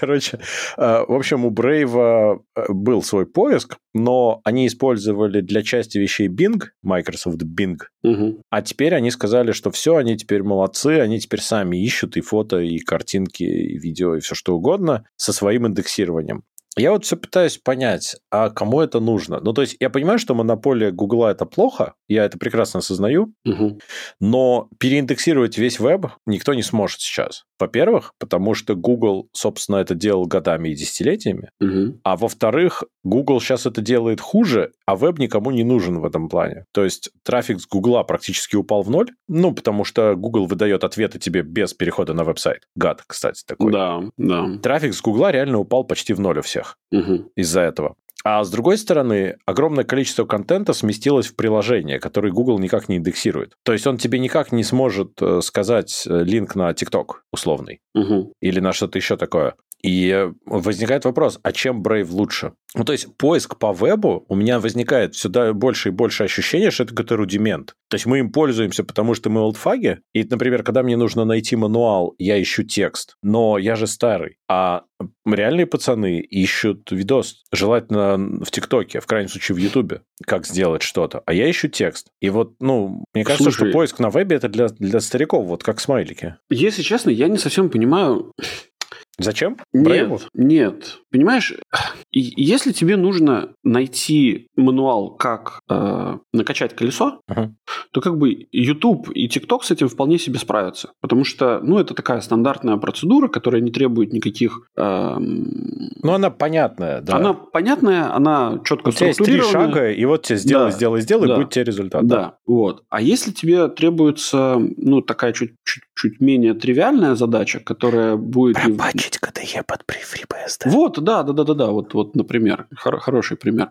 Короче, э, в общем, у Brave э, был свой поиск, но они использовали для части вещей Bing, Microsoft Bing, угу. а теперь они сказали, что все, они теперь молодцы, они теперь сами ищут и фото, и картинки, и видео, и все что угодно со своим индексированием. Я вот все пытаюсь понять, а кому это нужно? Ну, то есть, я понимаю, что монополия Гугла это плохо, я это прекрасно осознаю, угу. но переиндексировать весь веб никто не сможет сейчас. Во-первых, потому что Google, собственно, это делал годами и десятилетиями, угу. а во-вторых, Google сейчас это делает хуже, а веб никому не нужен в этом плане. То есть, трафик с Гугла практически упал в ноль, ну, потому что Google выдает ответы тебе без перехода на веб-сайт. Гад, кстати, такой. Да, да. Трафик с Гугла реально упал почти в ноль у всех угу. из-за этого. А с другой стороны, огромное количество контента сместилось в приложение, которое Google никак не индексирует. То есть он тебе никак не сможет э, сказать э, линк на TikTok условный угу. или на что-то еще такое. И возникает вопрос, а чем Brave лучше? Ну, то есть поиск по вебу, у меня возникает сюда больше и больше ощущения, что это какой-то рудимент. То есть мы им пользуемся, потому что мы олдфаги. И, например, когда мне нужно найти мануал, я ищу текст. Но я же старый. А реальные пацаны ищут видос, желательно в ТикТоке, в крайнем случае в Ютубе, как сделать что-то. А я ищу текст. И вот, ну, мне кажется, Слушай, что поиск на вебе это для, для стариков, вот как смайлики. Если честно, я не совсем понимаю, Зачем? Нет, нет. Понимаешь, если тебе нужно найти мануал, как э, накачать колесо, uh-huh. то как бы YouTube и TikTok с этим вполне себе справятся. Потому что, ну, это такая стандартная процедура, которая не требует никаких... Э, ну, она понятная, да. Она понятная, она четко У тебя есть три шага, и вот тебе сделай, да. сделай, сделай, да. будет тебе результат. Да. да, вот. А если тебе требуется, ну, такая чуть, чуть, чуть менее тривиальная задача, которая будет... Пробачить подключить KDE под FreeBSD. Вот, да, да, да, да, да, вот, вот, например, хор- хороший пример.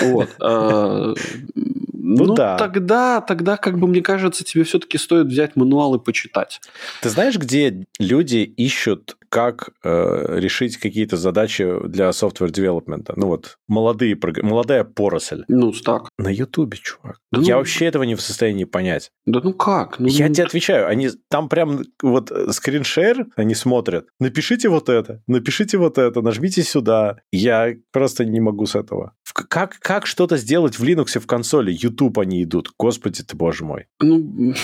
Вот. А, ну, ну да. тогда, тогда, как бы мне кажется, тебе все-таки стоит взять мануал и почитать. Ты знаешь, где люди ищут, как э, решить какие-то задачи для software development? Ну вот, молодые, молодая поросль. Ну, так. На Ютубе, чувак. Да Я ну... вообще этого не в состоянии понять. Да ну как? Ну, Я ну... тебе отвечаю, они там прям вот скриншер, они смотрят. Напишите вот это, напишите вот это, нажмите сюда. Я просто не могу с этого. Как, как что-то сделать в Linux в консоли? YouTube они идут. Господи ты, боже мой. Ну,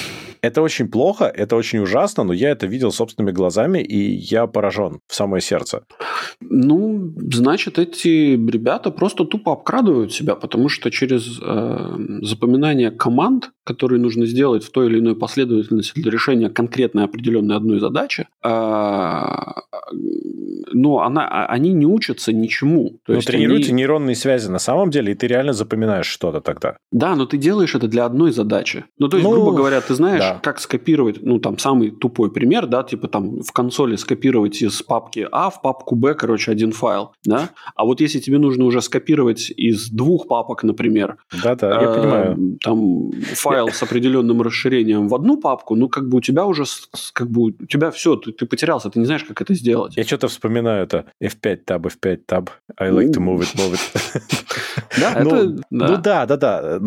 это очень плохо, это очень ужасно, но я это видел собственными глазами, и я поражен в самое сердце. Ну, значит, эти ребята просто тупо обкрадывают себя, потому что через э, запоминание команд, которые нужно сделать в той или иной последовательности для решения конкретной определенной одной задачи, э, ну, она, а, они не учатся ничему. То но есть тренируются они... нейронные связи на самом деле, и ты реально запоминаешь что-то тогда. Да, но ты делаешь это для одной задачи. Ну, то есть, ну, грубо говоря, ты знаешь, да. как скопировать, ну, там, самый тупой пример, да, типа там в консоли скопировать из папки А в папку Б, короче, один файл, да, а вот если тебе нужно уже скопировать из двух папок, например, да-да, я э, понимаю, там файл с определенным расширением в одну папку, ну, как бы у тебя уже, как бы, у тебя все, ты, ты потерялся, ты не знаешь, как это сделать. Я что-то вспоминаю это F5 tab, F5 tab, I like to move it, move it. Да, ну, это... Ну да, да, да.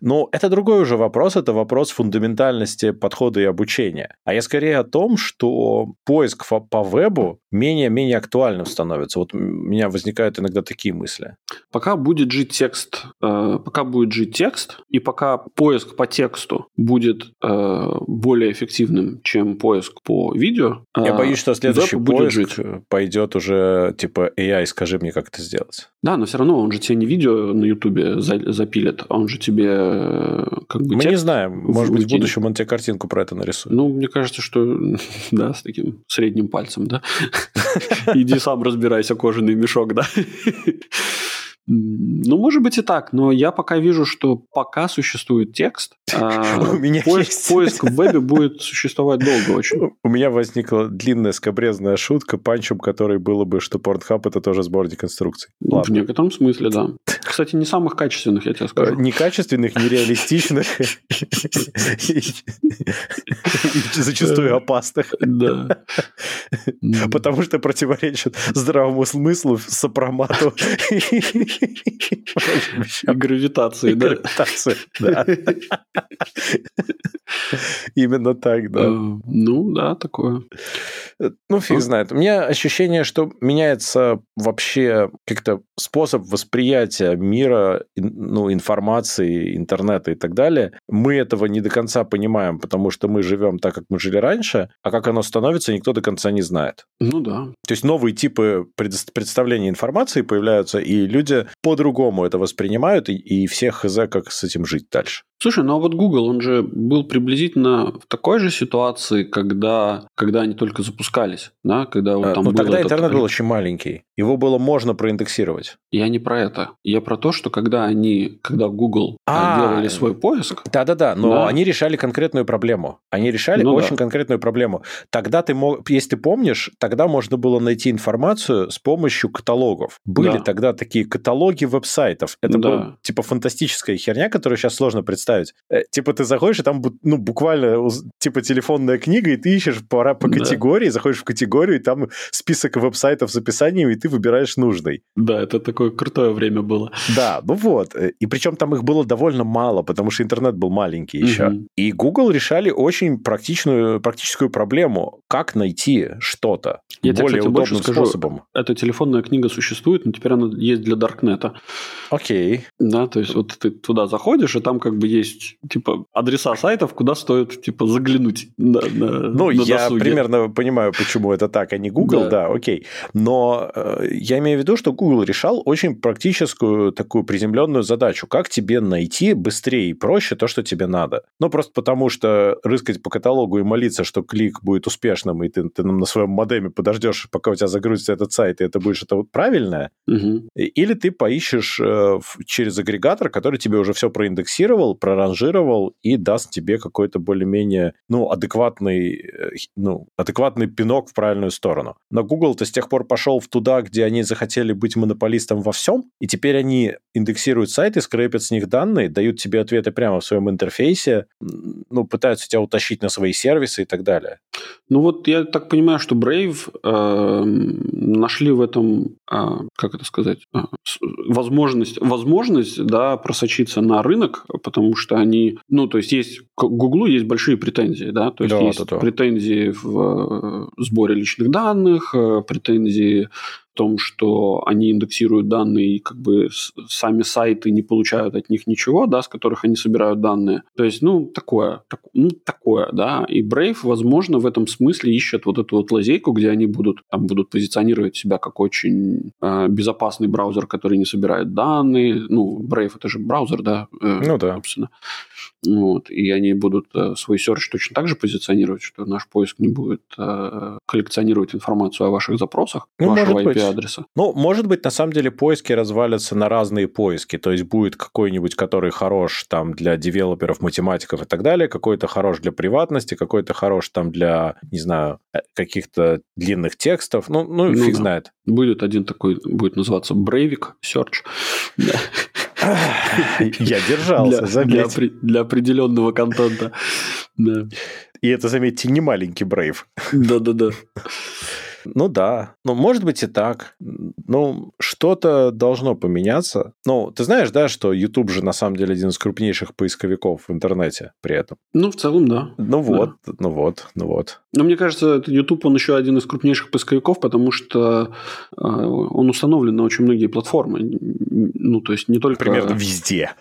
Но это другой уже вопрос, это вопрос фундаментальности подхода и обучения. А я скорее о том, что поиск по вебу менее-менее актуальным становится. Вот у меня возникают иногда такие мысли. Пока будет жить текст, э, пока будет жить текст, и пока поиск по тексту будет э, более эффективным, чем поиск по видео, я боюсь, что следующий поиск жить. пойдет уже типа AI, скажи мне, как это сделать. Да, но все равно он же тебе не видео на Ютубе запилит, а он же тебе э, как бы Мы не знаем, может быть, в будущем он тебе картинку про это нарисует. Ну, мне кажется, что да, с таким средним пальцем, да. Иди сам разбирайся, кожаный мешок, да. Ну, может быть и так, но я пока вижу, что пока существует текст, а у меня поиск, есть... поиск в вебе будет существовать долго очень. У меня возникла длинная скобрезная шутка панчем, который было бы, что Pornhub это тоже сборник инструкций. Ну, в некотором смысле, да. Кстати, не самых качественных, я тебе скажу. Некачественных, нереалистичных. Зачастую опасных. Да. Потому что противоречат здравому смыслу, сопромату и гравитации, да? Гравитации, да. Именно так, да. Э, ну, да, такое. Ну, фиг знает. У меня ощущение, что меняется вообще как-то способ восприятия мира, ну, информации, интернета и так далее. Мы этого не до конца понимаем, потому что мы живем так, как мы жили раньше, а как оно становится, никто до конца не знает. Ну да. То есть новые типы представления информации появляются, и люди по-другому это воспринимают, и, и всех хз, как с этим жить дальше. Слушай, ну а вот Google, он же был приблизительно в такой же ситуации, когда, когда они только запускались, да, когда вот э, там Но тогда этот... интернет был очень маленький, его было можно проиндексировать. Я не про это, я про то, что когда они, когда Google э, а, делали свой поиск, да-да-да, но да. они решали конкретную проблему, они решали ну, очень да. конкретную проблему. Тогда ты мог, если ты помнишь, тогда можно было найти информацию с помощью каталогов. Были да. тогда такие каталоги веб-сайтов. Это да. была типа фантастическая херня, которую сейчас сложно представить представить. Э, типа ты заходишь, и там ну, буквально типа телефонная книга, и ты ищешь по, по категории, да. заходишь в категорию, и там список веб-сайтов с описаниями, и ты выбираешь нужный. Да, это такое крутое время было. Да, ну вот. Э, и причем там их было довольно мало, потому что интернет был маленький еще. Угу. И Google решали очень практичную, практическую проблему. Как найти что-то Я более тебе, кстати, удобным скажу, способом. Эта телефонная книга существует, но теперь она есть для Даркнета. Окей. Да, то есть вот ты туда заходишь, и там как бы есть есть, типа, адреса сайтов, куда стоит, типа, заглянуть на, на Ну, на я досуге. примерно понимаю, почему это так, а не Google, да, да окей. Но э, я имею в виду, что Google решал очень практическую такую приземленную задачу. Как тебе найти быстрее и проще то, что тебе надо? Ну, просто потому что рыскать по каталогу и молиться, что клик будет успешным, и ты, ты на своем модеме подождешь, пока у тебя загрузится этот сайт, и это будет что-то правильное. Угу. Или ты поищешь э, через агрегатор, который тебе уже все проиндексировал, проранжировал и даст тебе какой-то более-менее, ну, адекватный, э, ну, адекватный пинок в правильную сторону. Но Google-то с тех пор пошел в туда, где они захотели быть монополистом во всем, и теперь они индексируют сайты, скрепят с них данные, дают тебе ответы прямо в своем интерфейсе, ну, пытаются тебя утащить на свои сервисы и так далее. Ну вот я так понимаю, что Brave э, нашли в этом, э, как это сказать, э, возможность, возможность, да, просочиться на рынок, потому что они, ну, то есть есть, к Гуглу есть большие претензии, да, то есть да, есть да, да. претензии в э, сборе личных данных, э, претензии в том, что они индексируют данные, и как бы сами сайты не получают от них ничего, да, с которых они собирают данные. То есть, ну, такое, так, ну, такое, да. И Brave, возможно, в этом смысле ищет вот эту вот лазейку, где они будут, там, будут позиционировать себя как очень э, безопасный браузер, который не собирает данные. Ну, Brave это же браузер, да? Э, ну да. Собственно. Вот, и они будут э, свой search точно так же позиционировать, что наш поиск не будет э, коллекционировать информацию о ваших запросах, ну, вашего IP-адреса. Ну, может быть, на самом деле поиски развалятся на разные поиски. То есть будет какой-нибудь, который хорош там для девелоперов, математиков и так далее, какой-то хорош для приватности, какой-то хорош там для, не знаю, э, каких-то длинных текстов. Ну, ну, ну фиг да. знает. Будет один такой, будет называться Breivik Search. Я держался, заметь. Для, для определенного контента. Да. И это, заметьте, не маленький брейв. Да-да-да. Ну да, ну может быть и так. Ну, что-то должно поменяться. Ну, ты знаешь, да, что YouTube же на самом деле один из крупнейших поисковиков в интернете при этом. Ну, в целом, да. Ну вот, да. ну вот, ну вот. Но мне кажется, YouTube, он еще один из крупнейших поисковиков, потому что э, он установлен на очень многие платформы. Ну, то есть не только... Примерно везде.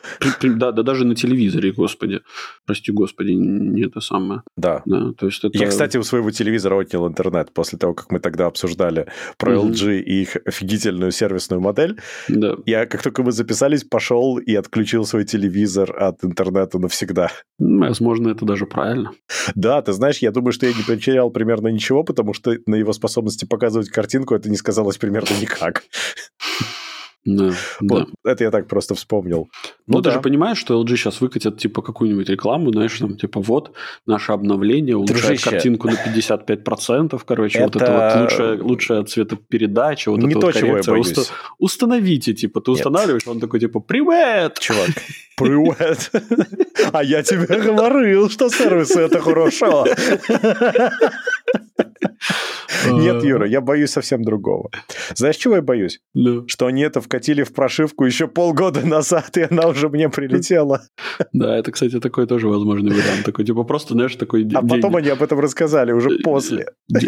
Да, да даже на телевизоре, господи. Прости, господи, не это самое. Да. да то есть это... Я, кстати, у своего телевизора отнял интернет после того, как мы тогда обсуждали про mm-hmm. LG и их офигительную сервисную модель. Да. Я, как только мы записались, пошел и отключил свой телевизор от интернета навсегда. Возможно, это даже правильно. Да, ты знаешь, я думаю, что я не потерял примерно ничего, потому что на его способности показывать картинку это не сказалось примерно никак. Да, вот, да. Это я так просто вспомнил. Ну, ну ты да. же понимаешь, что LG сейчас выкатят типа какую-нибудь рекламу, знаешь, там типа вот наше обновление улучшает Дружище. картинку на 55%, короче, это... вот это вот лучшая, лучшая цветопередача, вот Не это то, вот коррекция. Чего я боюсь. Уста... Установите, типа, ты Нет. устанавливаешь, он такой типа «Привет!» Чувак, привет! А я тебе говорил, что сервисы это хорошо. Нет, Юра, я боюсь совсем другого. Знаешь, чего я боюсь? No. Что они это вкатили в прошивку еще полгода назад, и она уже мне прилетела. Да, это, кстати, такой тоже возможный вариант. Такой, типа, просто, знаешь, такой А потом они об этом рассказали уже после.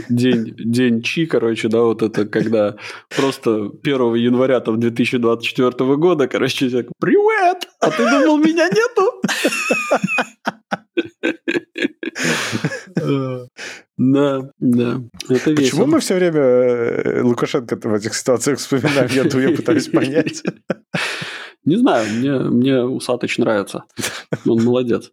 День, день Чи, короче, да, вот это, когда просто 1 января там 2024 года, короче, так, привет, а ты думал, меня нету? Да, да. Это весело. Почему мы все время э, Лукашенко в этих ситуациях вспоминаем? Я, я пытаюсь понять. Не знаю, мне, мне Усатыч нравится. Он молодец.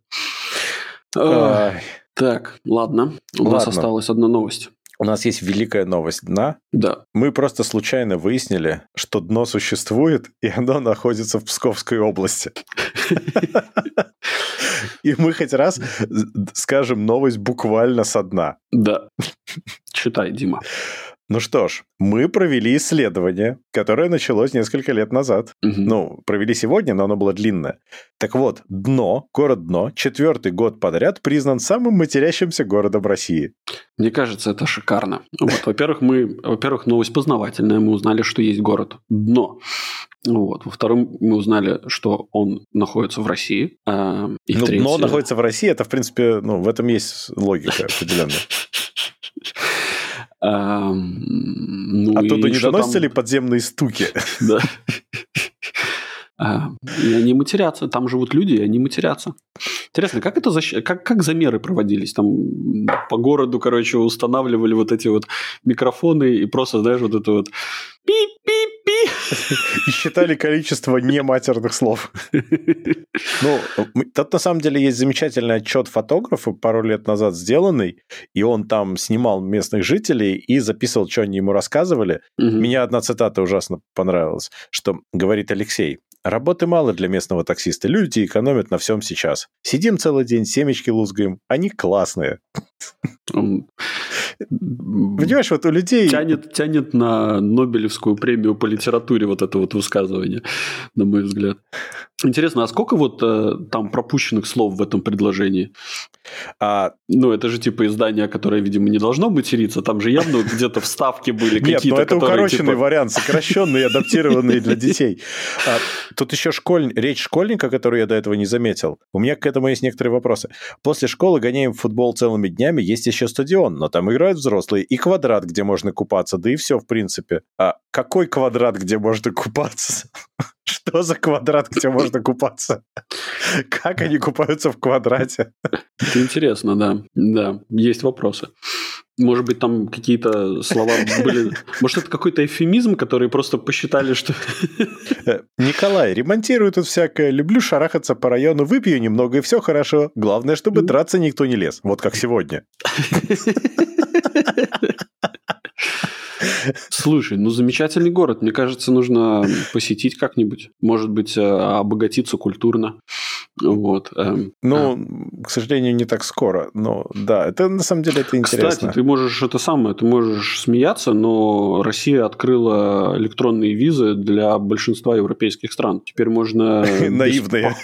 Так, ладно. У нас осталась одна новость. У нас есть великая новость дна. Да. Мы просто случайно выяснили, что дно существует, и оно находится в Псковской области. И мы хоть раз скажем новость буквально со дна. Да. Читай, Дима. Ну что ж, мы провели исследование, которое началось несколько лет назад. Угу. Ну, провели сегодня, но оно было длинное. Так вот, Дно, город Дно, четвертый год подряд признан самым матерящимся городом России. Мне кажется, это шикарно. Вот, во-первых, мы, во-первых, новость познавательная. Мы узнали, что есть город Дно. Вот. Во-вторых, мы узнали, что он находится в России. А, и ну, третье... Дно находится в России, это, в принципе, ну, в этом есть логика определенная. А, ну, Оттуда не доносятся там... ли подземные стуки? Да. А, и они матерятся. Там живут люди, и они матерятся. Интересно, как это защ... как, как замеры проводились? Там по городу, короче, устанавливали вот эти вот микрофоны и просто, знаешь, вот это вот пи-пи-пи. И считали количество нематерных слов. Ну, тут на самом деле есть замечательный отчет фотографа, пару лет назад сделанный, и он там снимал местных жителей и записывал, что они ему рассказывали. Угу. Меня одна цитата ужасно понравилась, что говорит Алексей. Работы мало для местного таксиста. Люди экономят на всем сейчас. Сидим целый день, семечки лузгаем. Они классные. Понимаешь, вот у людей... Тянет, тянет на Нобелевскую премию по литературе вот это вот высказывание, на мой взгляд. Интересно, а сколько вот э, там пропущенных слов в этом предложении? А... Ну, это же типа издание, которое, видимо, не должно материться. Там же явно где-то вставки были какие-то. Нет, ну это укороченный типа вариант, сокращенный, адаптированный для детей. А, тут еще школь... речь школьника, которую я до этого не заметил. У меня к этому есть некоторые вопросы. После школы гоняем в футбол целыми днями, есть еще стадион, но там играют взрослые, и квадрат, где можно купаться, да и все, в принципе. А какой квадрат, где можно купаться? Что за квадрат, где можно купаться? Как они купаются в квадрате? Это интересно, да. Да, есть вопросы. Может быть, там какие-то слова были... Может, это какой-то эвфемизм, который просто посчитали, что... Э, Николай, ремонтирую тут всякое, люблю шарахаться по району, выпью немного, и все хорошо. Главное, чтобы драться никто не лез. Вот как сегодня. Слушай, ну замечательный город. Мне кажется, нужно посетить как-нибудь. Может быть, э, обогатиться культурно. Вот. Эм, ну, а. к сожалению, не так скоро. Но да, это на самом деле это интересно. Кстати, ты можешь это самое, ты можешь смеяться, но Россия открыла электронные визы для большинства европейских стран. Теперь можно... Наивные.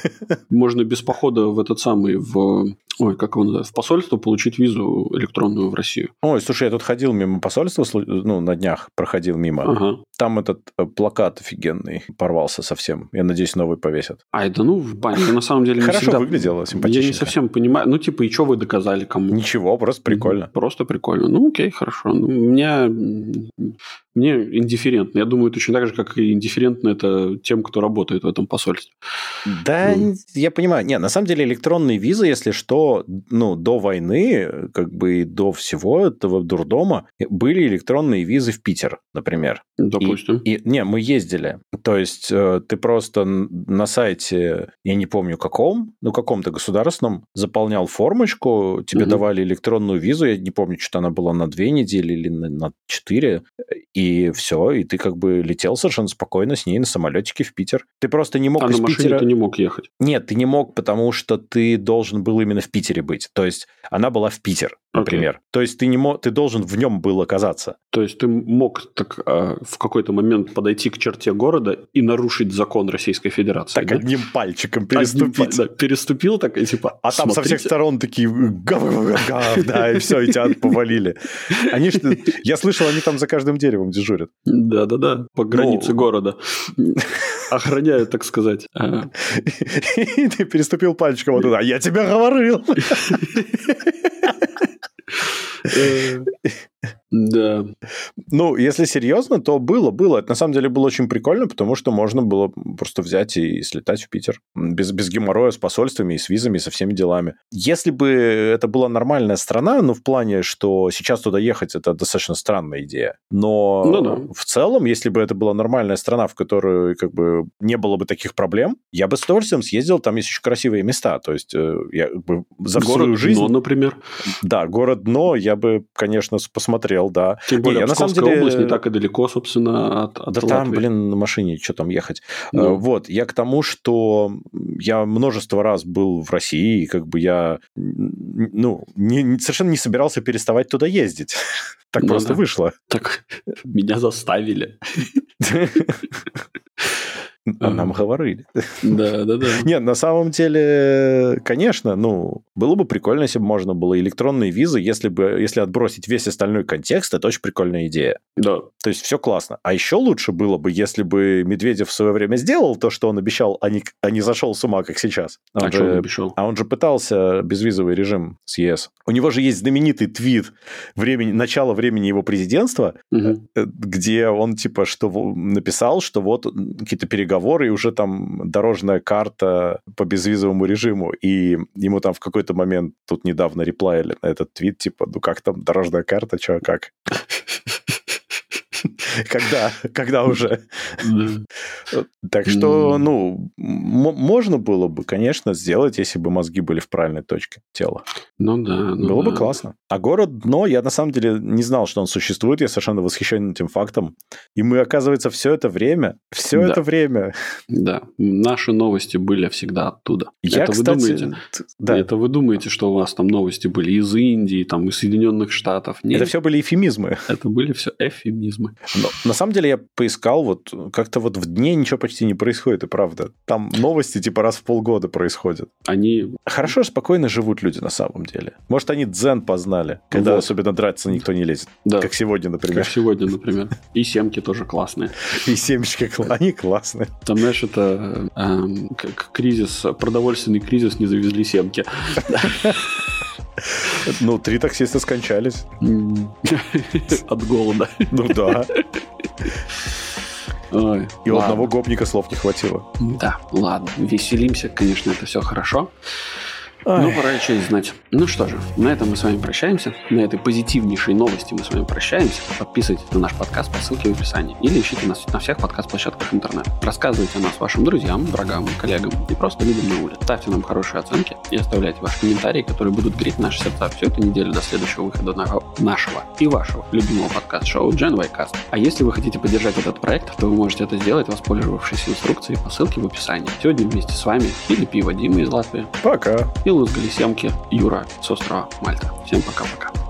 Можно без похода в этот самый, в ой, как его называют, в посольство получить визу электронную в Россию. Ой, слушай, я тут ходил мимо посольства, ну, на днях проходил мимо. Ага. Там этот э, плакат офигенный порвался совсем. Я надеюсь, новый повесят. А это, ну, в бане, на самом деле, не Хорошо всегда... выглядело, симпатично. Я не совсем понимаю. Ну, типа, и что вы доказали кому? Ничего, просто прикольно. Просто прикольно. Ну, окей, хорошо. Ну, у меня мне индифферентно. Я думаю, точно так же, как и индифферентно это тем, кто работает в этом посольстве. Да, ну. я понимаю. Нет, на самом деле электронные визы, если что, ну, до войны, как бы до всего этого дурдома, были электронные визы в Питер, например. Допустим. И, и, не, мы ездили. То есть э, ты просто на сайте, я не помню каком, ну, каком-то государственном, заполнял формочку, тебе угу. давали электронную визу, я не помню, что она была на две недели или на, на четыре, и и все, и ты как бы летел совершенно спокойно с ней на самолетике в Питер. Ты просто не мог а из на Питера... ты не мог ехать? Нет, ты не мог, потому что ты должен был именно в Питере быть. То есть она была в Питер, например. Okay. То есть ты не мог, ты должен в нем был оказаться. То есть ты мог так а, в какой-то момент подойти к черте города и нарушить закон Российской Федерации. Так да? одним пальчиком переступить. Одним, да, переступил так и типа. А там со всех сторон такие да, и все, и тебя повалили. Они что, я слышал, они там за каждым деревом дежурят. Да-да-да, по границе ну... города. Охраняют, так сказать. И ты переступил пальчиком вот туда. Я тебя говорил. uh, Да. Ну, если серьезно, то было, было. Это на самом деле было очень прикольно, потому что можно было просто взять и слетать в Питер. Без, без геморроя, с посольствами, и с визами, и со всеми делами. Если бы это была нормальная страна, ну, в плане, что сейчас туда ехать, это достаточно странная идея. Но ну, да. в целом, если бы это была нормальная страна, в которой как бы не было бы таких проблем, я бы с удовольствием съездил, там есть очень красивые места. То есть э, я бы за город свою жизнь... Дно, например. Да, город Дно я бы, конечно, посмотрел смотрел, да. Тем более, не, на самом деле... область не так и далеко, собственно, от, от Да Латвии. там, блин, на машине, что там ехать. Ну. Вот, я к тому, что я множество раз был в России, и как бы я, ну, не, совершенно не собирался переставать туда ездить. Так ну, просто да. вышло. Так меня заставили. А нам говорили. Да, да, да. Нет, на самом деле, конечно, ну, было бы прикольно, если бы можно было электронные визы, если бы, если отбросить весь остальной контекст, это очень прикольная идея. Да. То есть все классно. А еще лучше было бы, если бы Медведев в свое время сделал то, что он обещал, а не, а не зашел с ума, как сейчас. Он а же, что он обещал? А он же пытался безвизовый режим с ЕС. У него же есть знаменитый твит времени, начала времени его президентства, угу. где он типа что написал, что вот какие-то переговоры переговоры, и уже там дорожная карта по безвизовому режиму, и ему там в какой-то момент тут недавно реплайли на этот твит, типа, ну как там дорожная карта, что, как? Когда? Когда уже? Так что, ну, можно было бы, конечно, сделать, если бы мозги были в правильной точке тела. Ну да. Ну было бы классно. А город Дно, я на самом деле не знал, что он существует, я совершенно восхищен этим фактом. И мы, оказывается, все это время, все это время... Да, наши новости были всегда оттуда. Это. Вы думаете, да. Это вы думаете, что у вас там новости были из Индии, там, из Соединенных Штатов? Нет. Это все были эфемизмы. Это были все эфемизмы. Но, на самом деле я поискал, вот как-то вот в дне ничего почти не происходит, и правда. Там новости типа раз в полгода происходят. Они... Хорошо, спокойно живут люди на самом деле. Может, они дзен познали, когда вот. особенно драться никто не лезет. Да. Как сегодня, например. Как сегодня, например. И семки тоже классные. И семечки, они классные. Там, знаешь, это эм, как кризис, продовольственный кризис, не завезли семки. Ну, три таксиста скончались. От голода. Ну да. Ой, И у одного гопника слов не хватило. Да, ладно. Веселимся, конечно, это все хорошо. Ой. Ну, пора что знать. Ну что же, на этом мы с вами прощаемся. На этой позитивнейшей новости мы с вами прощаемся. Подписывайтесь на наш подкаст по ссылке в описании. Или ищите нас на всех подкаст-площадках интернета. Рассказывайте о нас вашим друзьям, врагам, коллегам и просто людям на улице. Ставьте нам хорошие оценки и оставляйте ваши комментарии, которые будут греть наши сердца всю эту неделю до следующего выхода нашего и вашего любимого подкаст-шоу Gen Y А если вы хотите поддержать этот проект, то вы можете это сделать, воспользовавшись инструкцией по ссылке в описании. Сегодня вместе с вами пили пиво Дима из Латвии. Пока. И лузгали семки Юра с острова Мальта. Всем пока-пока.